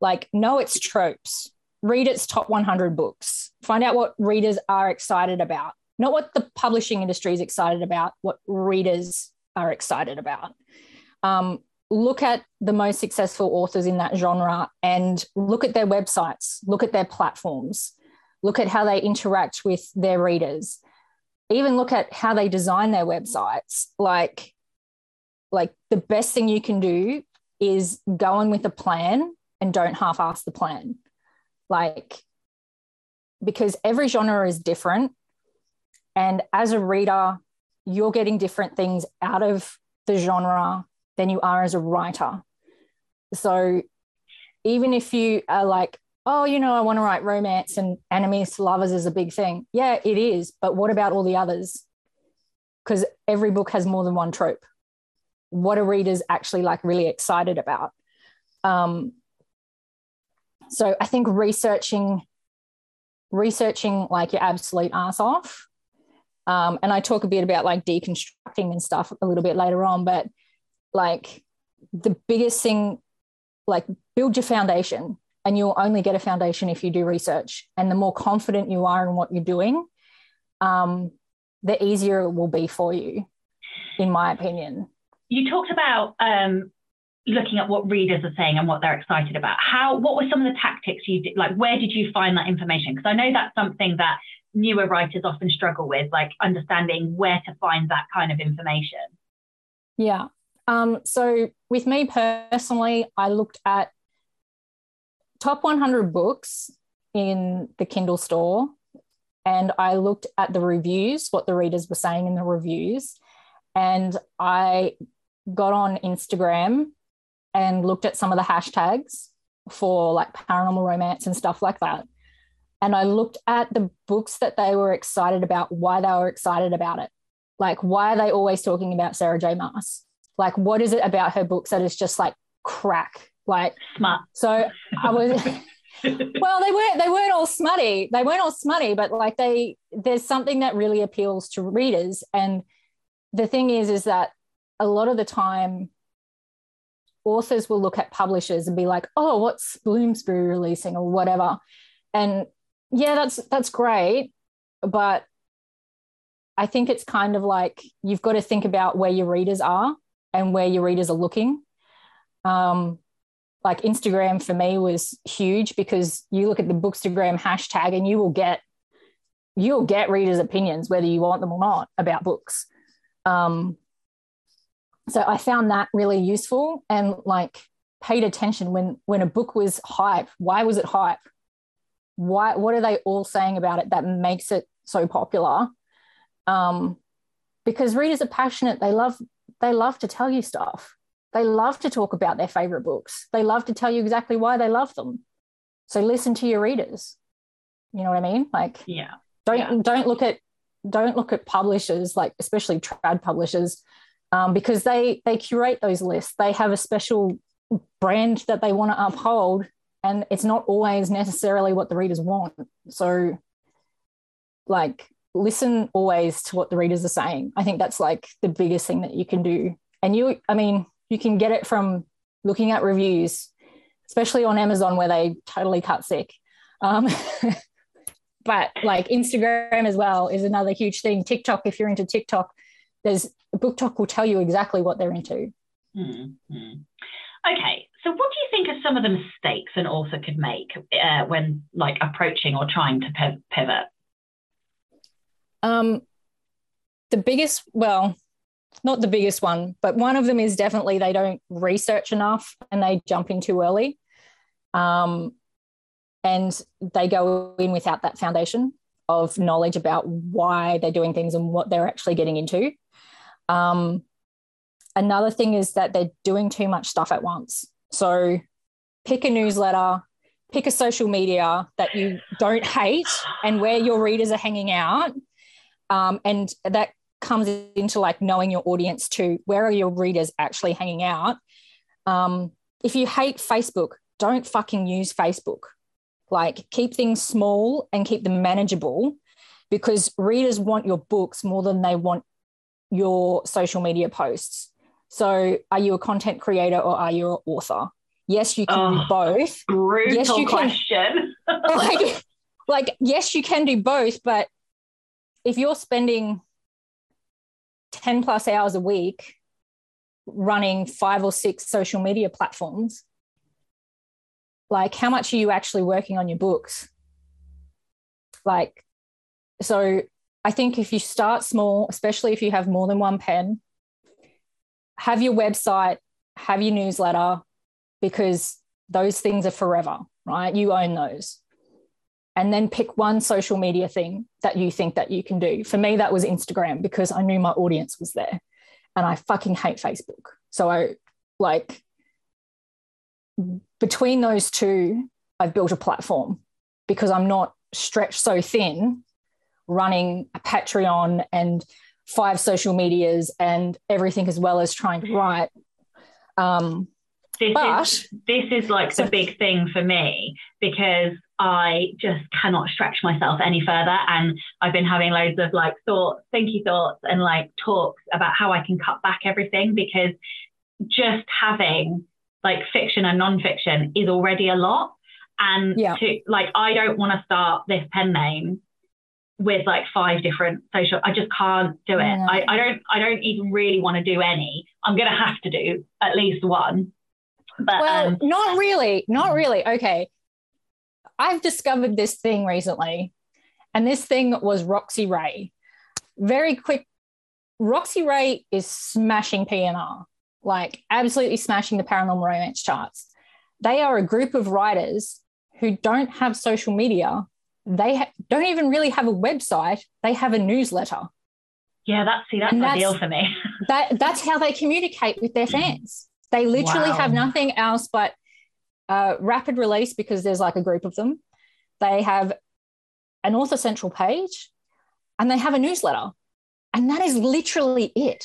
[SPEAKER 3] Like know its tropes. Read its top 100 books. Find out what readers are excited about, not what the publishing industry is excited about, what readers are excited about. Um, look at the most successful authors in that genre and look at their websites, look at their platforms, look at how they interact with their readers, even look at how they design their websites. Like, like the best thing you can do is go in with a plan and don't half-ass the plan. Like because every genre is different. And as a reader you're getting different things out of the genre than you are as a writer. So even if you are like oh you know i want to write romance and enemies to lovers is a big thing. Yeah it is but what about all the others? Because every book has more than one trope. What are readers actually like really excited about? Um, so I think researching, researching like your absolute ass off. Um, and I talk a bit about like deconstructing and stuff a little bit later on, but like the biggest thing, like build your foundation and you'll only get a foundation if you do research. And the more confident you are in what you're doing, um, the easier it will be for you, in my opinion.
[SPEAKER 2] You talked about um, looking at what readers are saying and what they're excited about how what were some of the tactics you did like where did you find that information because i know that's something that newer writers often struggle with like understanding where to find that kind of information
[SPEAKER 3] yeah um, so with me personally i looked at top 100 books in the kindle store and i looked at the reviews what the readers were saying in the reviews and i got on instagram and looked at some of the hashtags for like paranormal romance and stuff like that. And I looked at the books that they were excited about, why they were excited about it. Like, why are they always talking about Sarah J. Maas? Like, what is it about her books that is just like crack? Like,
[SPEAKER 2] smart.
[SPEAKER 3] So I was. well, they weren't they weren't all smutty. They weren't all smutty, but like they there's something that really appeals to readers. And the thing is, is that a lot of the time authors will look at publishers and be like, oh, what's Bloomsbury releasing or whatever. And yeah, that's that's great. But I think it's kind of like you've got to think about where your readers are and where your readers are looking. Um, like Instagram for me was huge because you look at the Bookstagram hashtag and you will get you'll get readers' opinions whether you want them or not about books. Um, so I found that really useful and like paid attention when when a book was hype. Why was it hype? Why what are they all saying about it that makes it so popular? Um, because readers are passionate. They love they love to tell you stuff. They love to talk about their favorite books. They love to tell you exactly why they love them. So listen to your readers. You know what I mean? Like
[SPEAKER 2] yeah.
[SPEAKER 3] Don't
[SPEAKER 2] yeah.
[SPEAKER 3] don't look at don't look at publishers like especially trad publishers um, because they they curate those lists. They have a special brand that they want to uphold, and it's not always necessarily what the readers want. So, like, listen always to what the readers are saying. I think that's like the biggest thing that you can do. And you, I mean, you can get it from looking at reviews, especially on Amazon where they totally cut sick. Um, but like Instagram as well is another huge thing. TikTok, if you're into TikTok, there's BookTok will tell you exactly what they're into.
[SPEAKER 2] Mm-hmm. Okay, so what do you think are some of the mistakes an author could make uh, when like approaching or trying to pivot?
[SPEAKER 3] Um, the biggest, well, not the biggest one, but one of them is definitely they don't research enough and they jump in too early. Um, and they go in without that foundation of knowledge about why they're doing things and what they're actually getting into. Um, another thing is that they're doing too much stuff at once. So pick a newsletter, pick a social media that you don't hate and where your readers are hanging out. Um, and that comes into like knowing your audience too. Where are your readers actually hanging out? Um, if you hate Facebook, don't fucking use Facebook. Like keep things small and keep them manageable because readers want your books more than they want your social media posts. So, are you a content creator or are you an author? Yes, you can
[SPEAKER 2] Oh,
[SPEAKER 3] do both.
[SPEAKER 2] Brutal
[SPEAKER 3] Yes, you can. like, like, yes, you can do both, but if you're spending 10 plus hours a week running five or six social media platforms, like, how much are you actually working on your books? Like, so I think if you start small, especially if you have more than one pen, have your website, have your newsletter, because those things are forever, right? You own those. And then pick one social media thing that you think that you can do. For me, that was Instagram because I knew my audience was there. And I fucking hate Facebook. So I like between those two, I've built a platform because I'm not stretched so thin running a Patreon and five social medias and everything as well as trying to write. Um,
[SPEAKER 2] this
[SPEAKER 3] but
[SPEAKER 2] is this is like
[SPEAKER 3] So-
[SPEAKER 2] the big thing for me because I just cannot stretch myself any further. And I've been having loads of like thoughts, thinky thoughts, and like talks about how I can cut back everything because just having like fiction and nonfiction is already a lot. And
[SPEAKER 3] Yeah.
[SPEAKER 2] to like, I don't want to start this pen name with like five different social. I just can't do it. I, I don't. I don't even really want to do any. I'm gonna have to do at least one. But
[SPEAKER 3] well,
[SPEAKER 2] um,
[SPEAKER 3] not really. Not really. Okay. I've discovered this thing recently, and this thing was Roxie Ray. Very quick. Roxie Ray is smashing PNR, like absolutely smashing the paranormal romance charts. They are a group of writers who don't have social media. They ha- don't even really have a website. They have a newsletter.
[SPEAKER 2] yeah, that's see, that's
[SPEAKER 3] that's-
[SPEAKER 2] ideal for me.
[SPEAKER 3] that that's how they communicate with their fans. They literally
[SPEAKER 2] Wow.
[SPEAKER 3] have nothing else but uh, rapid release because there's like a group of them. They have an author central page, and they have a newsletter, and that is literally it.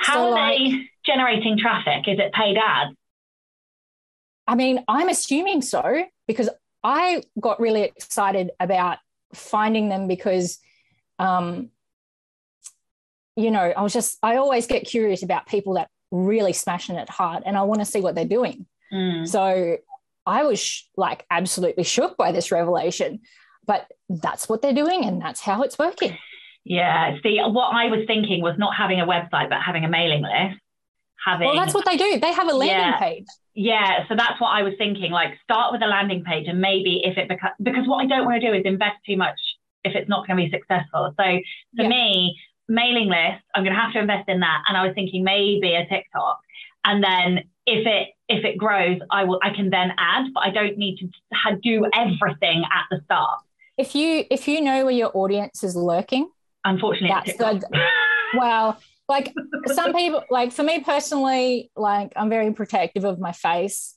[SPEAKER 2] How
[SPEAKER 3] So,
[SPEAKER 2] are
[SPEAKER 3] like-
[SPEAKER 2] they generating traffic? Is it paid ads?
[SPEAKER 3] I mean, I'm assuming so because I got really excited about finding them because, um, you know, I was just, I always get curious about people that really smashing it hard and I want to see what they're doing.
[SPEAKER 2] Mm.
[SPEAKER 3] So I was sh- like absolutely shook by this revelation, but that's what they're doing and that's how it's working.
[SPEAKER 2] Yeah. See, what I was thinking was not having a website, but having a mailing list. Having
[SPEAKER 3] Well, that's what they do. They have a landing
[SPEAKER 2] Yeah.
[SPEAKER 3] page.
[SPEAKER 2] Yeah, so that's what I was thinking. Like, start with a landing page, and maybe if it becomes because what I don't want to do is invest too much if it's not going to be successful. So for
[SPEAKER 3] Yeah.
[SPEAKER 2] me, mailing list, I'm going to have to invest in that. And I was thinking maybe a TikTok, and then if it if it grows, I will I can then add, but I don't need to do everything at the start.
[SPEAKER 3] If you if you know where your audience is lurking,
[SPEAKER 2] Unfortunately,
[SPEAKER 3] That's
[SPEAKER 2] TikTok.
[SPEAKER 3] well, like some people, like for me personally, like I'm very protective of my face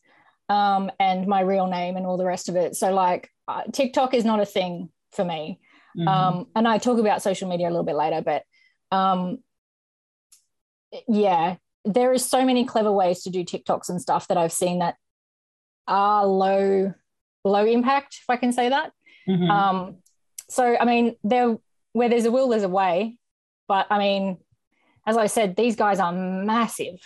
[SPEAKER 3] um, and my real name and all the rest of it. So like uh, TikTok is not a thing for me.
[SPEAKER 2] Mhm.
[SPEAKER 3] Um, and I talk about social media a little bit later, but um, yeah, there is so many clever ways to do TikToks and stuff that I've seen that are low low impact, if I can say that.
[SPEAKER 2] Mhm.
[SPEAKER 3] Um, so I mean, there where there's a will, there's a way. But I mean, as I said, these guys are massive,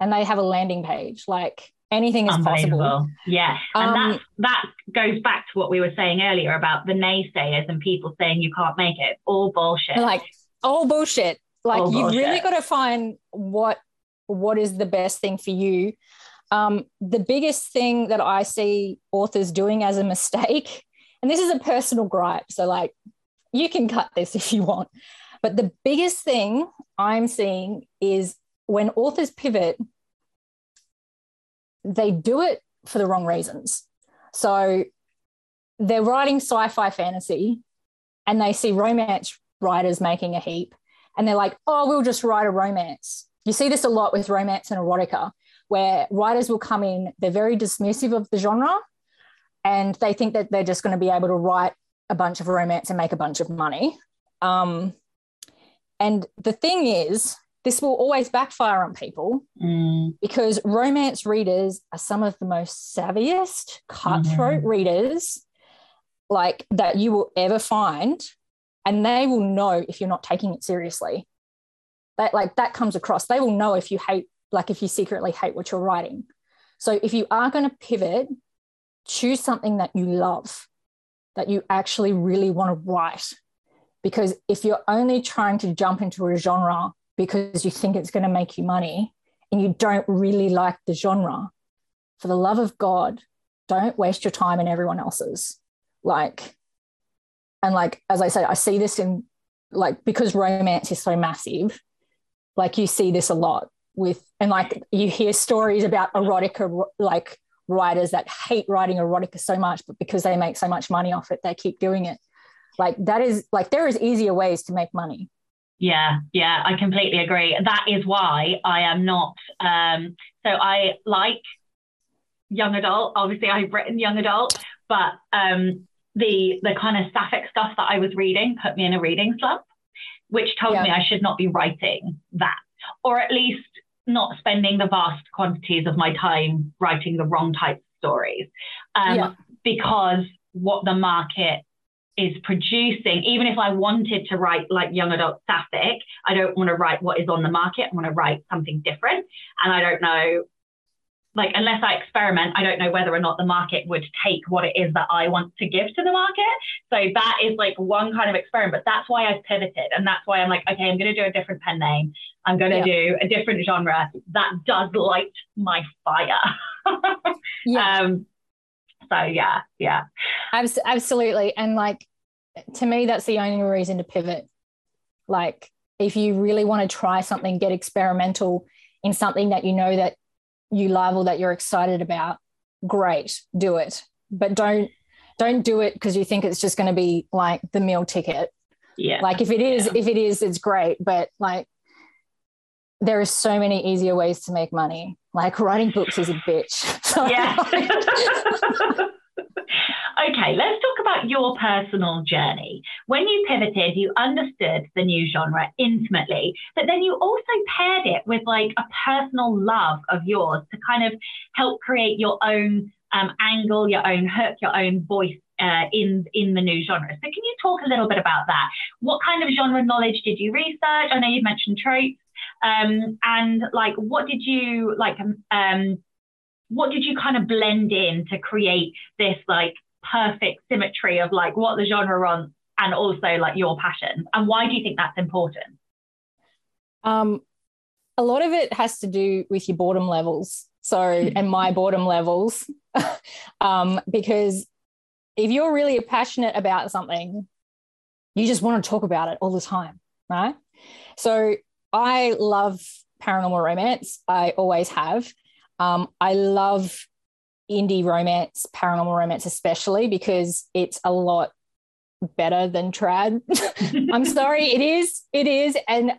[SPEAKER 3] and they have a landing page. Like anything is possible.
[SPEAKER 2] Yeah. And
[SPEAKER 3] Um,
[SPEAKER 2] that, that goes back to what we were saying earlier about the naysayers and people saying you can't make it. All bullshit.
[SPEAKER 3] Like all bullshit. Like
[SPEAKER 2] All
[SPEAKER 3] you've really got to find what what is the best thing for you. Um, the biggest thing that I see authors doing as a mistake, and this is a personal gripe, so like you can cut this if you want, but the biggest thing I'm seeing is when authors pivot, they do it for the wrong reasons. So they're writing sci-fi fantasy and they see romance writers making a heap and they're like, oh, we'll just write a romance. You see this a lot with romance and erotica, where writers will come in, they're very dismissive of the genre, and they think that they're just going to be able to write a bunch of romance and make a bunch of money. Um, and the thing is, this will always backfire on people
[SPEAKER 2] Mm,
[SPEAKER 3] because romance readers are some of the most savviest, cutthroat readers like that you will ever find, and they will know if you're not taking it seriously. That like that comes across. They will know if you hate, like if you secretly hate what you're writing. So if you are going to pivot, choose something that you love, that you actually really want to write. Because if you're only trying to jump into a genre because you think it's going to make you money and you don't really like the genre, for the love of God, don't waste your time and everyone else's. Like, and like, as I said, I see this in like, because romance is so massive, like you see this a lot with, and like you hear stories about erotica, like writers that hate writing erotica so much, but because they make so much money off it, they keep doing it. Like that is like there is easier ways to make money.
[SPEAKER 2] Yeah, yeah, I completely agree. That is why I am not. Um, so I like young adult. Obviously, I've written young adult, but um, the the kind of sapphic stuff that I was reading put me in a reading slump, which told yeah. me I should not be writing that, or at least not spending the vast quantities of my time writing the wrong type of stories, um, yeah. because what the market is producing, even if I wanted to write like young adult sapphic, I don't want to write what is on the market. I want to write something different. And I don't know like unless I experiment, I don't know whether or not the market would take what it is that I want to give to the market. So that is like one kind of experiment, but that's why I've pivoted. And that's why I'm like, okay, I'm going to do a different pen name. I'm going to yeah. do a different genre that does light my fire. yeah. Um, so yeah, yeah.
[SPEAKER 3] Absolutely. And like, to me, that's the only reason to pivot. Like, if you really want to try something, get experimental in something that you know that you love or that you're excited about, great, do it. But don't don't do it because you think it's just going to be like the meal ticket.
[SPEAKER 2] Yeah.
[SPEAKER 3] Like if it is, yeah. if it is, it's great. But like there are so many easier ways to make money. Like writing books is a bitch. So
[SPEAKER 2] yeah. okay, let's talk about your personal journey. When you pivoted, you understood the new genre intimately, but then you also paired it with like a personal love of yours to kind of help create your own um, angle, your own hook, your own voice uh, in in the new genre. So, can you talk a little bit about that? What kind of genre knowledge did you research? I know you've mentioned tropes, um, and like, what did you like? Um, what did you kind of blend in to create this like perfect symmetry of like what the genre wants and also like your passion. And why do you think that's important?
[SPEAKER 3] Um a lot of it has to do with your boredom levels. So and my boredom levels. Um because if you're really passionate about something you just want to talk about it all the time right? So i love paranormal romance. I always have. Um, i love indie romance, paranormal romance, especially because it's a lot better than trad. I'm sorry, it is. It is. And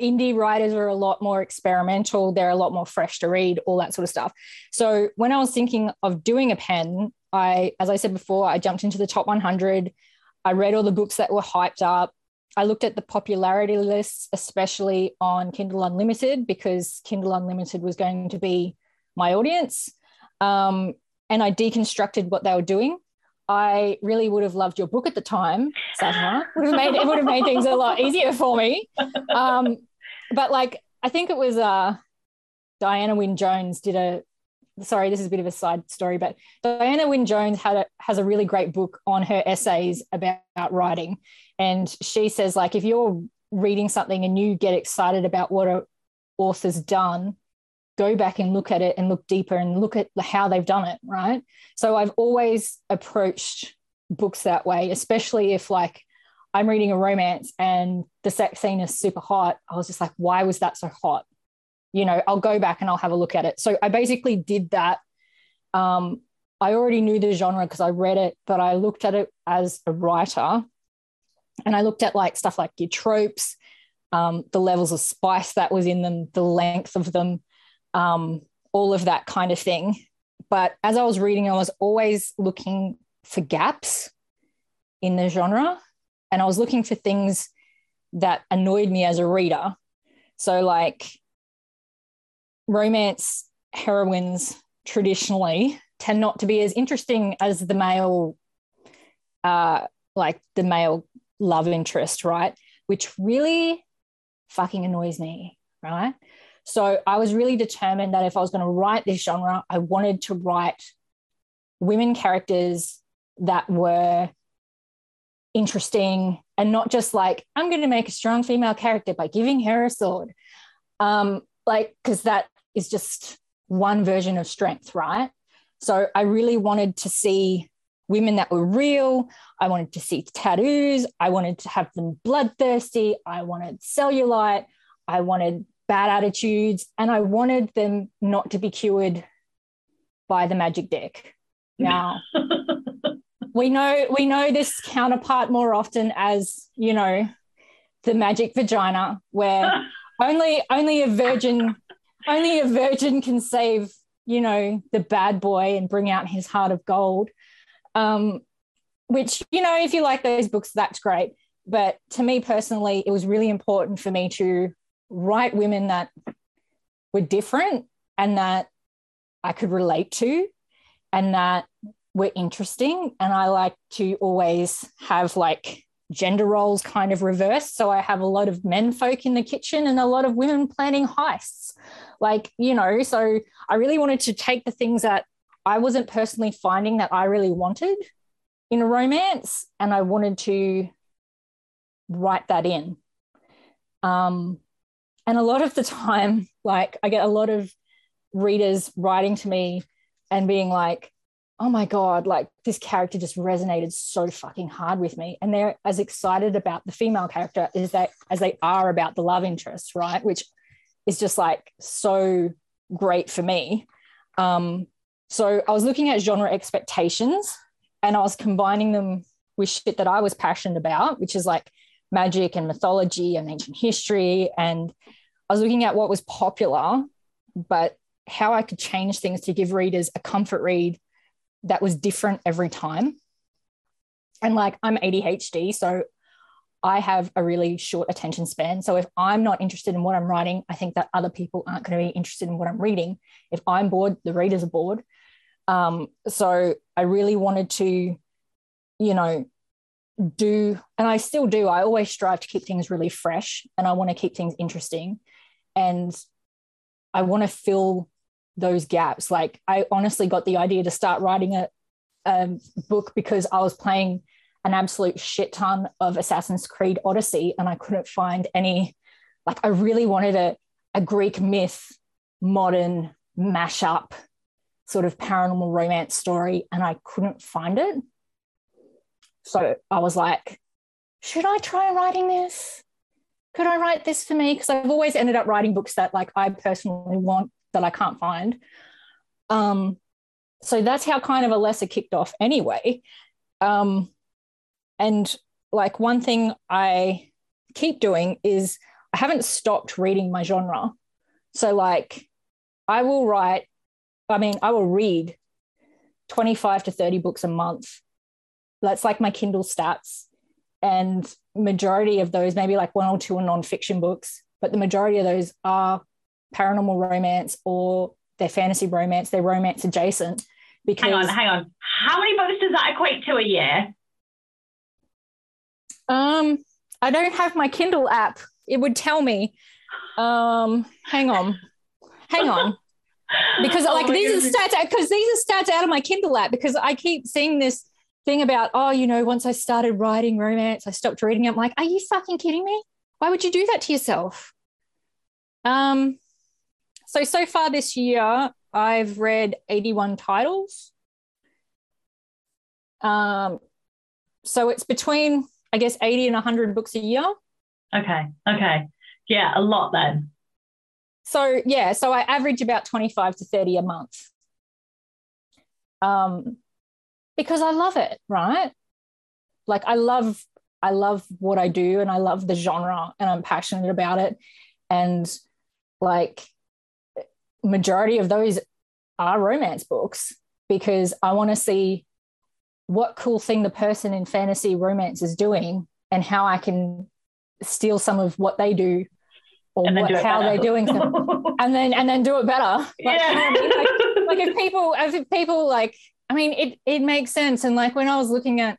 [SPEAKER 3] indie writers are a lot more experimental. They're a lot more fresh to read, all that sort of stuff. So when I was thinking of doing a pen, I, as I said before, I jumped into the top 100. I read all the books that were hyped up. I looked at the popularity lists, especially on Kindle Unlimited, because Kindle Unlimited was going to be my audience um, and I deconstructed what they were doing. I really would have loved your book at the time. Would have made it would have made things a lot easier for me. Um, but like I think it was uh, Diana Wynne Jones did a sorry, this is a bit of a side story, but Diana Wynne Jones had a, has a really great book on her essays about, about writing. And she says, like, if you're reading something and you get excited about what a author's done, go back and look at it and look deeper and look at how they've done it right? So i've always approached books that way especially if like i'm reading a romance and the sex scene is super hot i was just like why was that so hot? You know i'll go back and i'll have a look at it. So i basically did that. Um, i already knew the genre because i read it but i looked at it as a writer. And i looked at like stuff like your tropes um, the levels of spice that was in them the length of them um, all of that kind of thing. But as I was reading, I was always looking for gaps in the genre. And I was looking for things that annoyed me as a reader. So, like romance heroines traditionally tend not to be as interesting as the male, uh, like the male love interest, right? Which really fucking annoys me, right? So I was really determined that if I was going to write this genre, I wanted to write women characters that were interesting and not just like, I'm going to make a strong female character by giving her a sword. Um, like, because that is just one version of strength, right? So I really wanted to see women that were real. I wanted to see tattoos. I wanted to have them bloodthirsty. I wanted cellulite. I wanted bad attitudes. And I wanted them not to be cured by the magic deck. Now, we know we know this counterpart more often as, you know, the magic vagina, where only only a virgin only a virgin can save you know the bad boy and bring out his heart of gold um, which you know if you like those books that's great but to me personally it was really important for me to write women that were different and that i could relate to and that were interesting and i like to always have like gender roles kind of reversed. So I have a lot of men folk in the kitchen and a lot of women planning heists. Like, you know, so I really wanted to take the things that I wasn't personally finding that I really wanted in a romance and I wanted to write that in. Um, and a lot of the time, like, I get a lot of readers writing to me and being like, oh my god like this character just resonated so fucking hard with me. And they're as excited about the female character as they as they are about the love interest right? Which is just like so great for me. Um so i was looking at genre expectations and i was combining them with shit that i was passionate about which is like magic and mythology and ancient history and i was looking at what was popular but how i could change things to give readers a comfort read that was different every time. And like I'm ADHD, so I have a really short attention span. So if I'm not interested in what I'm writing, I think that other people aren't going to be interested in what I'm reading. If I'm bored, the readers are bored. Um, so I really wanted to, you know, do, and I still do. I always strive to keep things really fresh and I want to keep things interesting. And I want to fill those gaps. Like I honestly got the idea to start writing a, a book because I was playing an absolute shit ton of Assassin's Creed Odyssey and I couldn't find any. Like I really wanted a, a Greek myth, modern mashup sort of paranormal romance story and I couldn't find it. So I was like, should I try writing this? Could I write this for me? Because I've always ended up writing books that like I personally want that I can't find. Um, so that's how kind of Alessa kicked off anyway. Um, and like one thing I keep doing is I haven't stopped reading my genre. So like I will write, I mean, I will read 25 to 30 books a month. That's like my Kindle stats. And majority of those, maybe like one or two are nonfiction books, but the majority of those are paranormal romance or they're fantasy romance, they're romance adjacent. Because
[SPEAKER 2] hang on, hang on. How many books does that equate to a year?
[SPEAKER 3] Um, I don't have my Kindle app. It would tell me. Um, hang on, hang on, because oh like these goodness. are stats because these are stats out of my Kindle app because I keep seeing this thing about oh you know once I started writing romance I stopped reading it. I'm like, are you fucking kidding me? Why would you do that to yourself? Um, so, so far this year, I've read 81 titles. Um, so it's between, I guess, 80 and 100 books a year.
[SPEAKER 2] Okay. Okay. Yeah, a lot then.
[SPEAKER 3] So, yeah, so I average about 25 to 30 a month. Um, because I love it, right? Like I love I love what I do and I love the genre and I'm passionate about it. And like majority of those are romance books because I want to see what cool thing the person in fantasy romance is doing and how I can steal some of what they do or what, how better. they're doing and then and then do it better. Like,
[SPEAKER 2] yeah.
[SPEAKER 3] You know like, like if people as if people like I mean it it makes sense. And like when I was looking at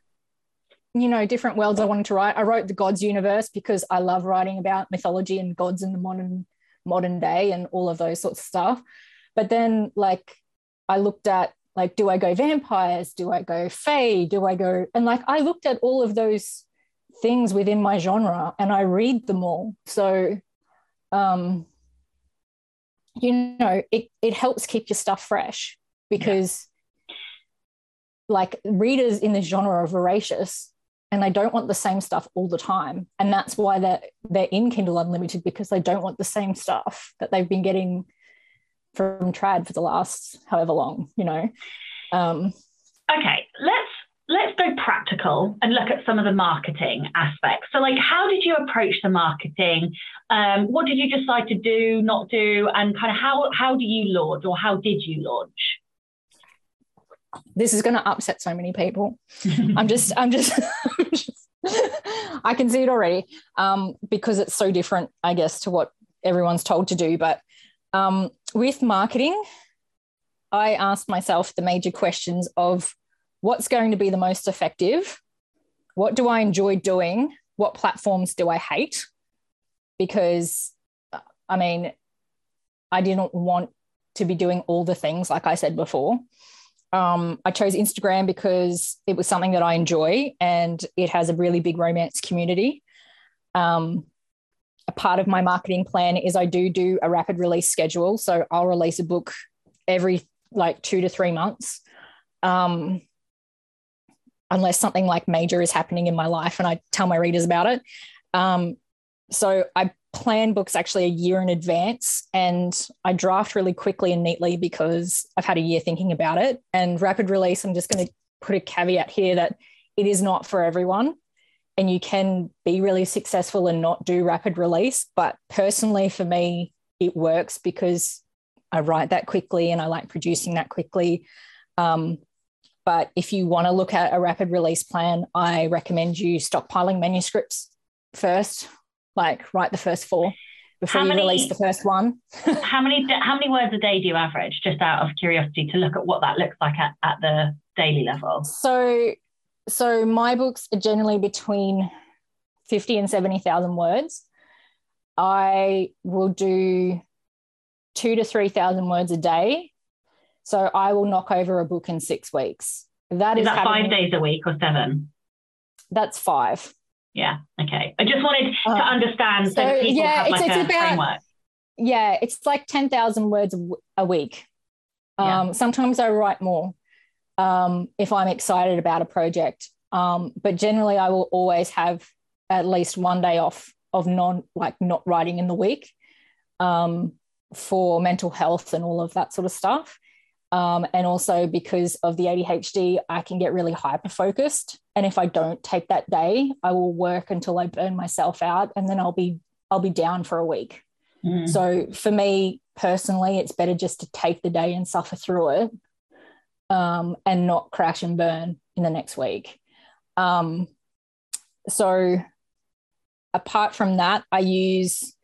[SPEAKER 3] you know different worlds I wanted to write, I wrote the gods universe because I love writing about mythology and gods in the modern modern day and all of those sorts of stuff. But then like I looked at like, do I go vampires? Do I go fae? Do I go and like I looked at all of those things within my genre and I read them all. So um you know, it it helps keep your stuff fresh because. Like readers in this genre are voracious and they don't want the same stuff all the time. And that's why they're they're in kindle unlimited because they don't want the same stuff that they've been getting from trad for the last however long you know? Um,
[SPEAKER 2] okay let's let's go practical and look at some of the marketing aspects. So like how did you approach the marketing? Um, what did you decide to do not do? And kind of how how do you launch or how did you launch
[SPEAKER 3] this is going to upset so many people. I'm just, I'm just, I'm just I can see it already um, because it's so different, I guess, to what everyone's told to do. But um, with marketing, I asked myself the major questions of what's going to be the most effective? What do I enjoy doing? What platforms do I hate? Because, I mean, I didn't want to be doing all the things, like I said before um, I chose Instagram because it was something that I enjoy and it has a really big romance community. Um, a part of my marketing plan is I do do a rapid release schedule. So I'll release a book every like two to three months. Um, unless something like major is happening in my life and I tell my readers about it. Um, so I plan books actually a year in advance and I draft really quickly and neatly because I've had a year thinking about it. And rapid release, I'm just going to put a caveat here that it is not for everyone. And you can be really successful and not do rapid release. But personally, for me, it works because I write that quickly and I like producing that quickly. Um, but if you want to look at a rapid release plan, I recommend you stockpiling manuscripts first like write the first four before how you release the first one.
[SPEAKER 2] how many how many words a day do you average? Just out of curiosity, to look at what that looks like at, at the daily level.
[SPEAKER 3] So, so my books are generally between fifty and seventy thousand words. I will do two to three thousand words a day. So I will knock over a book in six weeks.
[SPEAKER 2] That is, is that five days a week or seven?
[SPEAKER 3] That's five.
[SPEAKER 2] Yeah. Okay. I just wanted uh, to understand so, so people yeah, have like it's, a about, framework.
[SPEAKER 3] Yeah, it's like ten thousand words a week. Um, yeah. Sometimes I write more um, if I'm excited about a project, um, but generally I will always have at least one day off of non like not writing in the week um, for mental health and all of that sort of stuff. Um, and also because of the ADHD, I can get really hyper focused. And if I don't take that day, I will work until I burn myself out, and then I'll be I'll be down for a week. Mm. So for me personally, it's better just to take the day and suffer through it, um, and not crash and burn in the next week. Um, so apart from that, I use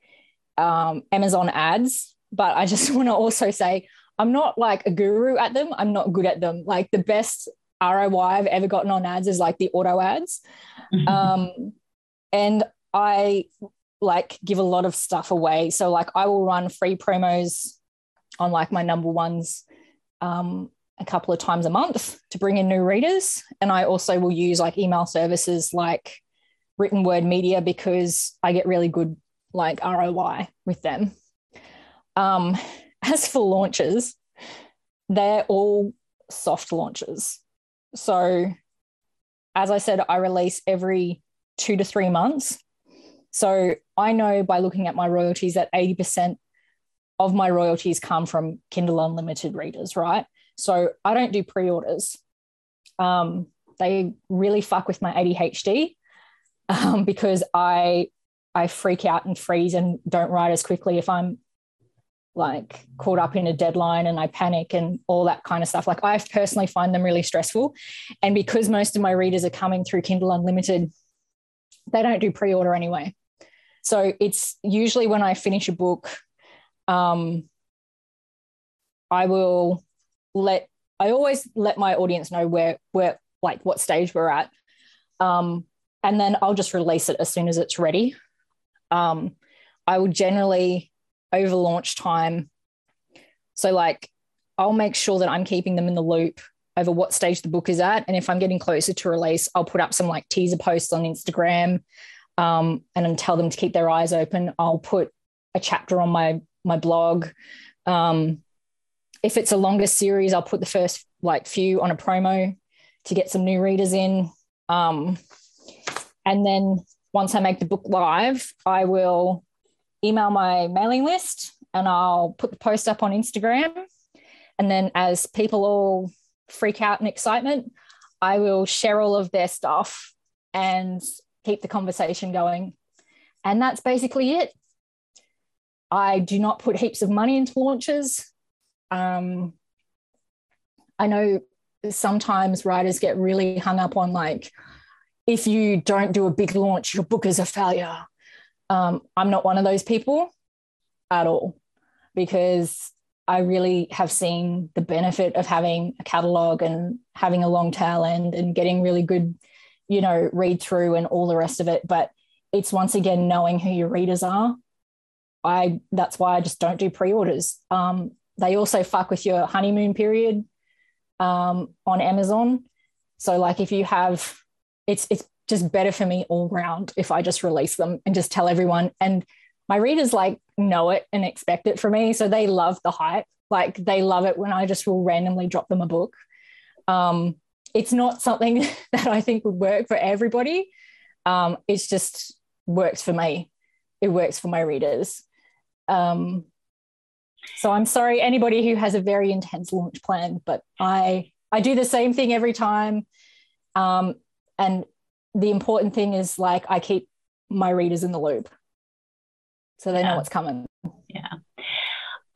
[SPEAKER 3] um, Amazon ads, but I just want to also say I'm not like a guru at them. I'm not good at them. Like the best ROI I've ever gotten on ads is like the auto ads. Mm-hmm. Um, and I like give a lot of stuff away. So like I will run free promos on like my number ones um, a couple of times a month to bring in new readers. And I also will use like email services like written word media because I get really good like ROI with them. Um, as for launches, they're all soft launches. So, as I said, I release every two to three months. So, I know by looking at my royalties that 80% of my royalties come from Kindle Unlimited readers, right? So, I don't do pre orders. Um, they really fuck with my ADHD um, because I I freak out and freeze and don't write as quickly if I'm like caught up in a deadline and I panic and all that kind of stuff. Like I personally find them really stressful. And because most of my readers are coming through Kindle Unlimited, they don't do pre order anyway. So it's usually when I finish a book, um, I will let, I always let my audience know where, where, like what stage we're at. Um, and then I'll just release it as soon as it's ready. Um, I will generally over launch time. So, like, I'll make sure that I'm keeping them in the loop over what stage the book is at. And if I'm getting closer to release, I'll put up some like teaser posts on Instagram um, and tell them to keep their eyes open. I'll put a chapter on my my blog. Um, if it's a longer series, I'll put the first like few on a promo to get some new readers in. Um, and then once I make the book live, I will email my mailing list and I'll put the post up on Instagram. And then as people all freak out in excitement, I will share all of their stuff and keep the conversation going. And that's basically it. I do not put heaps of money into launches. Um, I know sometimes writers get really hung up on like, if you don't do a big launch, your book is a failure. Um, I'm not one of those people at all because I really have seen the benefit of having a catalog and having a long tail end and getting really good, you know, read through and all the rest of it. But it's once again knowing who your readers are. I that's why I just don't do pre-orders. Um, they also fuck with your honeymoon period um, on Amazon. So like if you have, it's it's just better for me all round if I just release them and just tell everyone. And my readers like know it and expect it from me, so they love the hype. Like they love it when I just will randomly drop them a book. Um, it's not something that I think would work for everybody. Um, it's just works for me. It works for my readers. Um, so I'm sorry, anybody who has a very intense launch plan, but I I do the same thing every time. Um, and the important thing is like I keep my readers in the loop, so they yeah. know what's coming.
[SPEAKER 2] Yeah.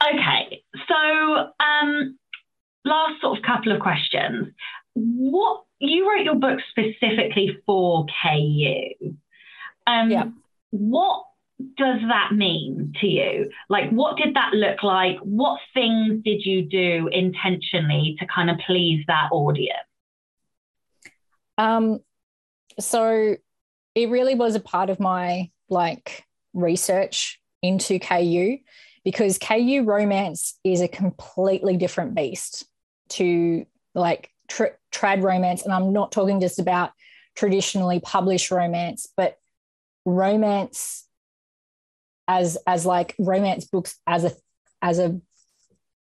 [SPEAKER 2] Okay. So um, last sort of couple of questions. What you wrote your book specifically for KU. Um, yeah. What does that mean to you? Like, what did that look like? What things did you do intentionally to kind of please that audience?
[SPEAKER 3] Um, so it really was a part of my like research into KU because KU romance is a completely different beast to like tr- trad romance. And I'm not talking just about traditionally published romance, but romance as as like romance books as a as a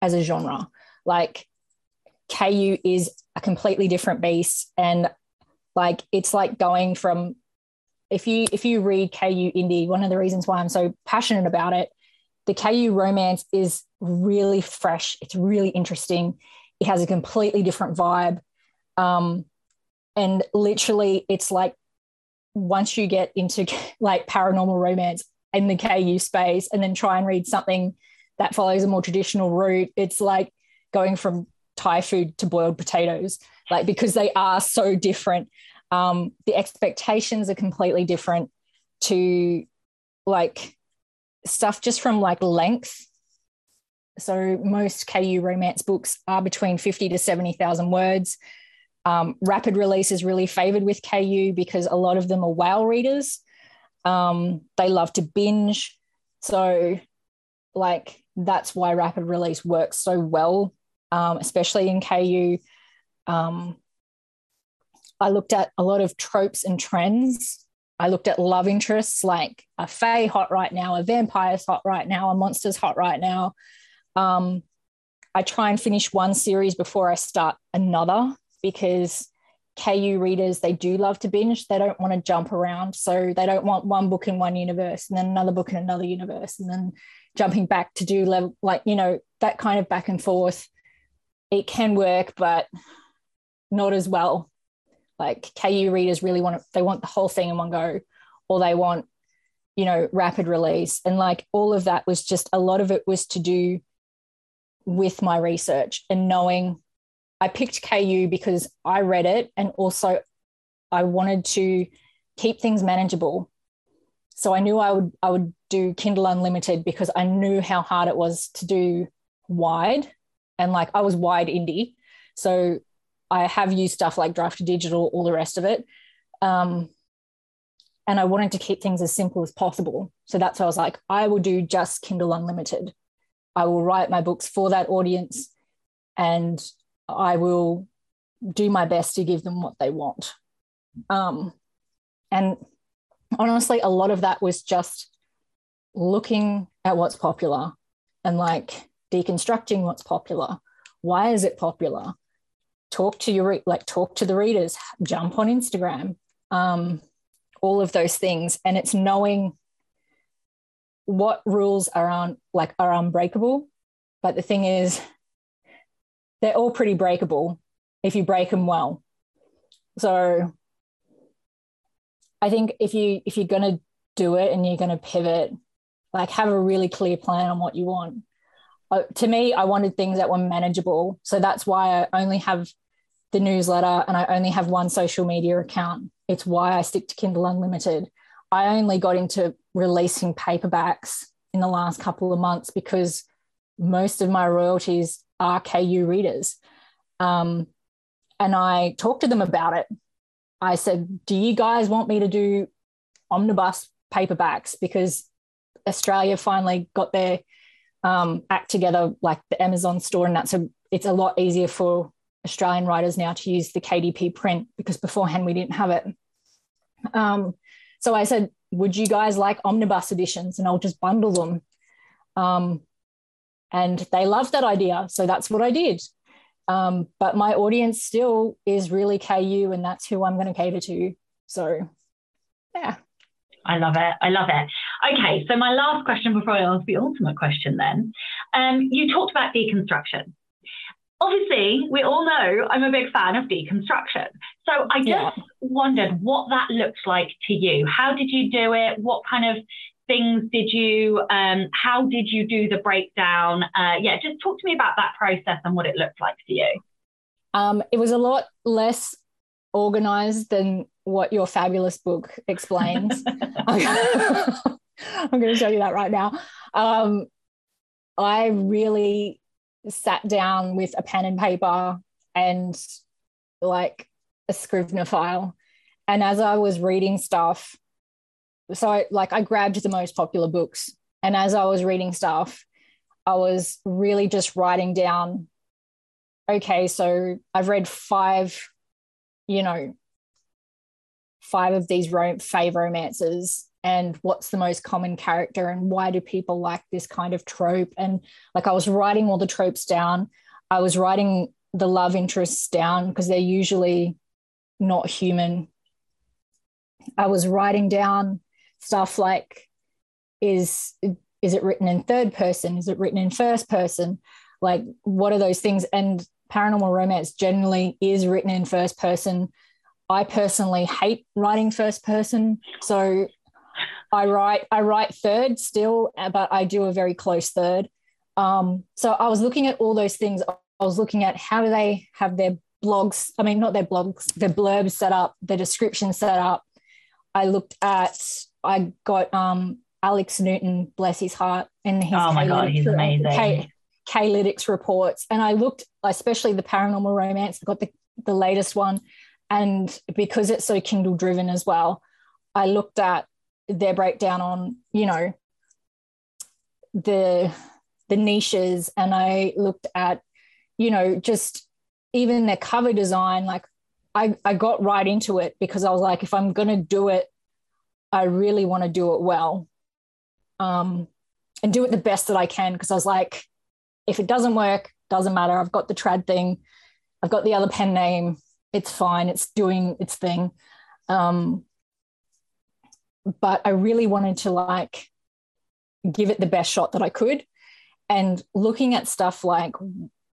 [SPEAKER 3] as a genre like ku is a completely different beast and like it's like going from if you if you read ku indie one of the reasons why i'm so passionate about it the ku romance is really fresh. It's really interesting. It has a completely different vibe. Um, and literally it's like once you get into like paranormal romance in the KU space and then try and read something that follows a more traditional route, it's like going from Thai food to boiled potatoes, like because they are so different. Um, the expectations are completely different to like stuff just from like length. So most KU romance books are between 50 to 70,000 words. Um, rapid release is really favored with KU because a lot of them are whale readers. Um, they love to binge. So, like, that's why rapid release works so well, um, especially in KU. Um, I looked at a lot of tropes and trends. I looked at love interests like a fae hot right now, a vampire's hot right now, a monster's hot right now. Um, I try and finish one series before I start another because KU readers, they do love to binge. They don't want to jump around. So they don't want one book in one universe and then another book in another universe and then jumping back to do level, like, you know, that kind of back and forth. It can work, but not as well. Like KU readers really want they want the whole thing in one go, or they want, you know, rapid release. And like all of that was just a lot of it was to do with my research and knowing I picked KU because I read it and also I wanted to keep things manageable. So I knew I would I would do Kindle Unlimited because I knew how hard it was to do wide and like I was wide indie. So I have used stuff like Draft2Digital, all the rest of it. Um, and I wanted to keep things as simple as possible. So that's why I was like, I will do just Kindle Unlimited. I will write my books for that audience and I will do my best to give them what they want. Um, and honestly, a lot of that was just looking at what's popular and like deconstructing what's popular. Why is it popular? Talk to your like talk to the readers. Jump on Instagram. Um, all of those things and it's knowing what rules are on like are unbreakable but the thing is they're all pretty breakable if you break them well so i think if you if you're to do it and you're to pivot like have a really clear plan on what you want uh, to me i wanted things that were manageable so that's why i only have the newsletter and i only have one social media account it's why I stick to Kindle Unlimited. I only got into releasing paperbacks in the last couple of months because most of my royalties are KU readers. Um, and I talked to them about it. I said, Do you guys want me to do omnibus paperbacks? Because Australia finally got their um, act together, like the Amazon store, and that's a it's a lot easier for Australian writers now to use the KDP print because beforehand we didn't have it. Um, so I said, Would you guys like omnibus editions? And I'll just bundle them. Um, and they loved that idea. So that's what I did. Um, but my audience still is really KU, and that's who I'm going to cater to. So, yeah.
[SPEAKER 2] I love it. I love it. Okay, so my last question before I ask the ultimate question then. Um, you talked about deconstruction obviously, we all know I'm a big fan of deconstruction. So I just yeah. wondered what that looked like to you. How did you do it? What kind of things did you, um, how did you do the breakdown? Uh, yeah, just talk to me about that process and what it looked like for you.
[SPEAKER 3] Um, it was a lot less organized than what your fabulous book explains. I'm going to show you that right now. Um, I really sat down with a pen and paper and like a Scrivener file. And as I was reading stuff, so I, like I grabbed the most popular books. And as I was reading stuff, I was really just writing down, okay, so I've read five, you know, five of these ro- fave romances and what's the most common character and why do people like this kind of trope? And like i was writing all the tropes down. I was writing the love interests down because they're usually not human. I was writing down stuff like is is it written in third person? Is it written in first person? Like what are those things? And paranormal romance generally is written in first person. I personally hate writing first person. So I write I write third still, but I do a very close third. Um, so I was looking at all those things. I was looking at how do they have their blogs, I mean, not their blogs, their blurbs set up, their description set up. I looked at, I got um, Alex Newton, bless his heart, and his
[SPEAKER 2] oh my God, he's amazing. K,
[SPEAKER 3] K-Lytics reports. And I looked, especially the paranormal romance, I got the, the latest one. And because it's so Kindle driven as well, I looked at their breakdown on you know the the niches. And i looked at you know just even their cover design like i i got right into it because i was like if i'm going to do it i really want to do it well um and do it the best that i can. Because i was like if it doesn't work doesn't matter. I've got the trad thing. I've got the other pen name. It's fine. It's doing its thing. Um but I really wanted to like give it the best shot that I could. And looking at stuff like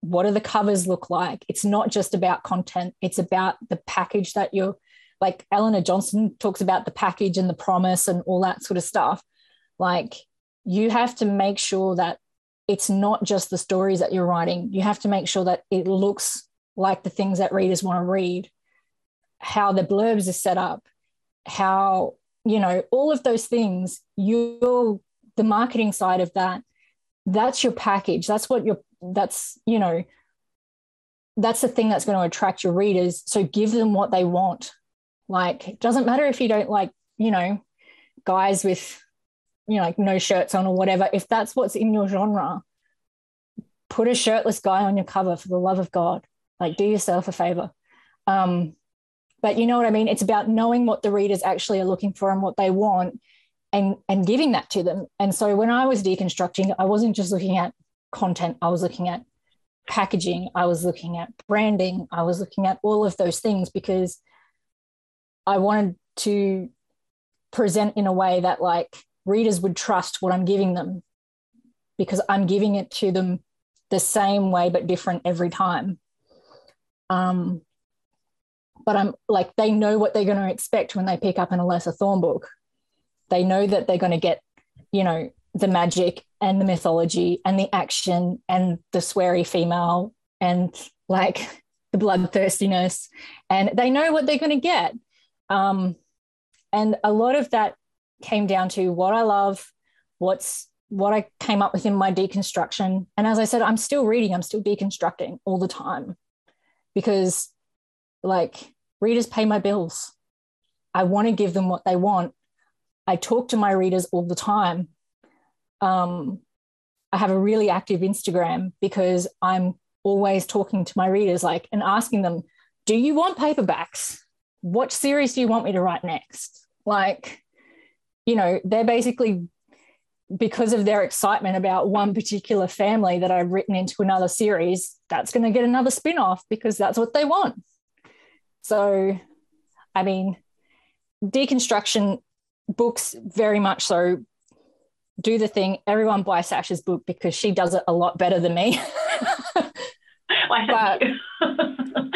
[SPEAKER 3] what do the covers look like? It's not just about content, it's about the package that you're like Eleanor Johnson talks about the package and the promise and all that sort of stuff. Like you have to make sure that it's not just the stories that you're writing. You have to make sure that it looks like the things that readers want to read, how the blurbs are set up, how you know all of those things you're the marketing side of that. That's your package. That's what you're that's you know that's the thing that's going to attract your readers. So give them what they want. Like it doesn't matter if you don't like you know, guys with, you know, like no shirts on or whatever, if that's what's in your genre, put a shirtless guy on your cover for the love of God. Like, do yourself a favor. Um, but you know what I mean? It's about knowing what the readers actually are looking for and what they want and, and giving that to them. And so when I was deconstructing, I wasn't just looking at content, I was looking at packaging, I was looking at branding, I was looking at all of those things because I wanted to present in a way that like readers would trust what I'm giving them because I'm giving it to them the same way but different every time. Um, but I'm like they know what they're going to expect when they pick up an Alessa Thorn book. They know that they're going to get, you know, the magic and the mythology and the action and the sweary female and like the bloodthirstiness, and they know what they're going to get. Um, and a lot of that came down to what I love, what's what I came up with in my deconstruction. And as I said, I'm still reading, I'm still deconstructing all the time because, like, readers pay my bills. I want to give them what they want. I talk to my readers all the time. Um, I have a really active Instagram because I'm always talking to my readers, like, and asking them, do you want paperbacks? What series do you want me to write next? Like, you know, they're basically because of their excitement about one particular family that I've written into another series, that's going to get another spin off because that's what they want. So, I mean, deconstruction books very much so do the thing. Everyone buy Sacha's book because she does it a lot better than me. but, but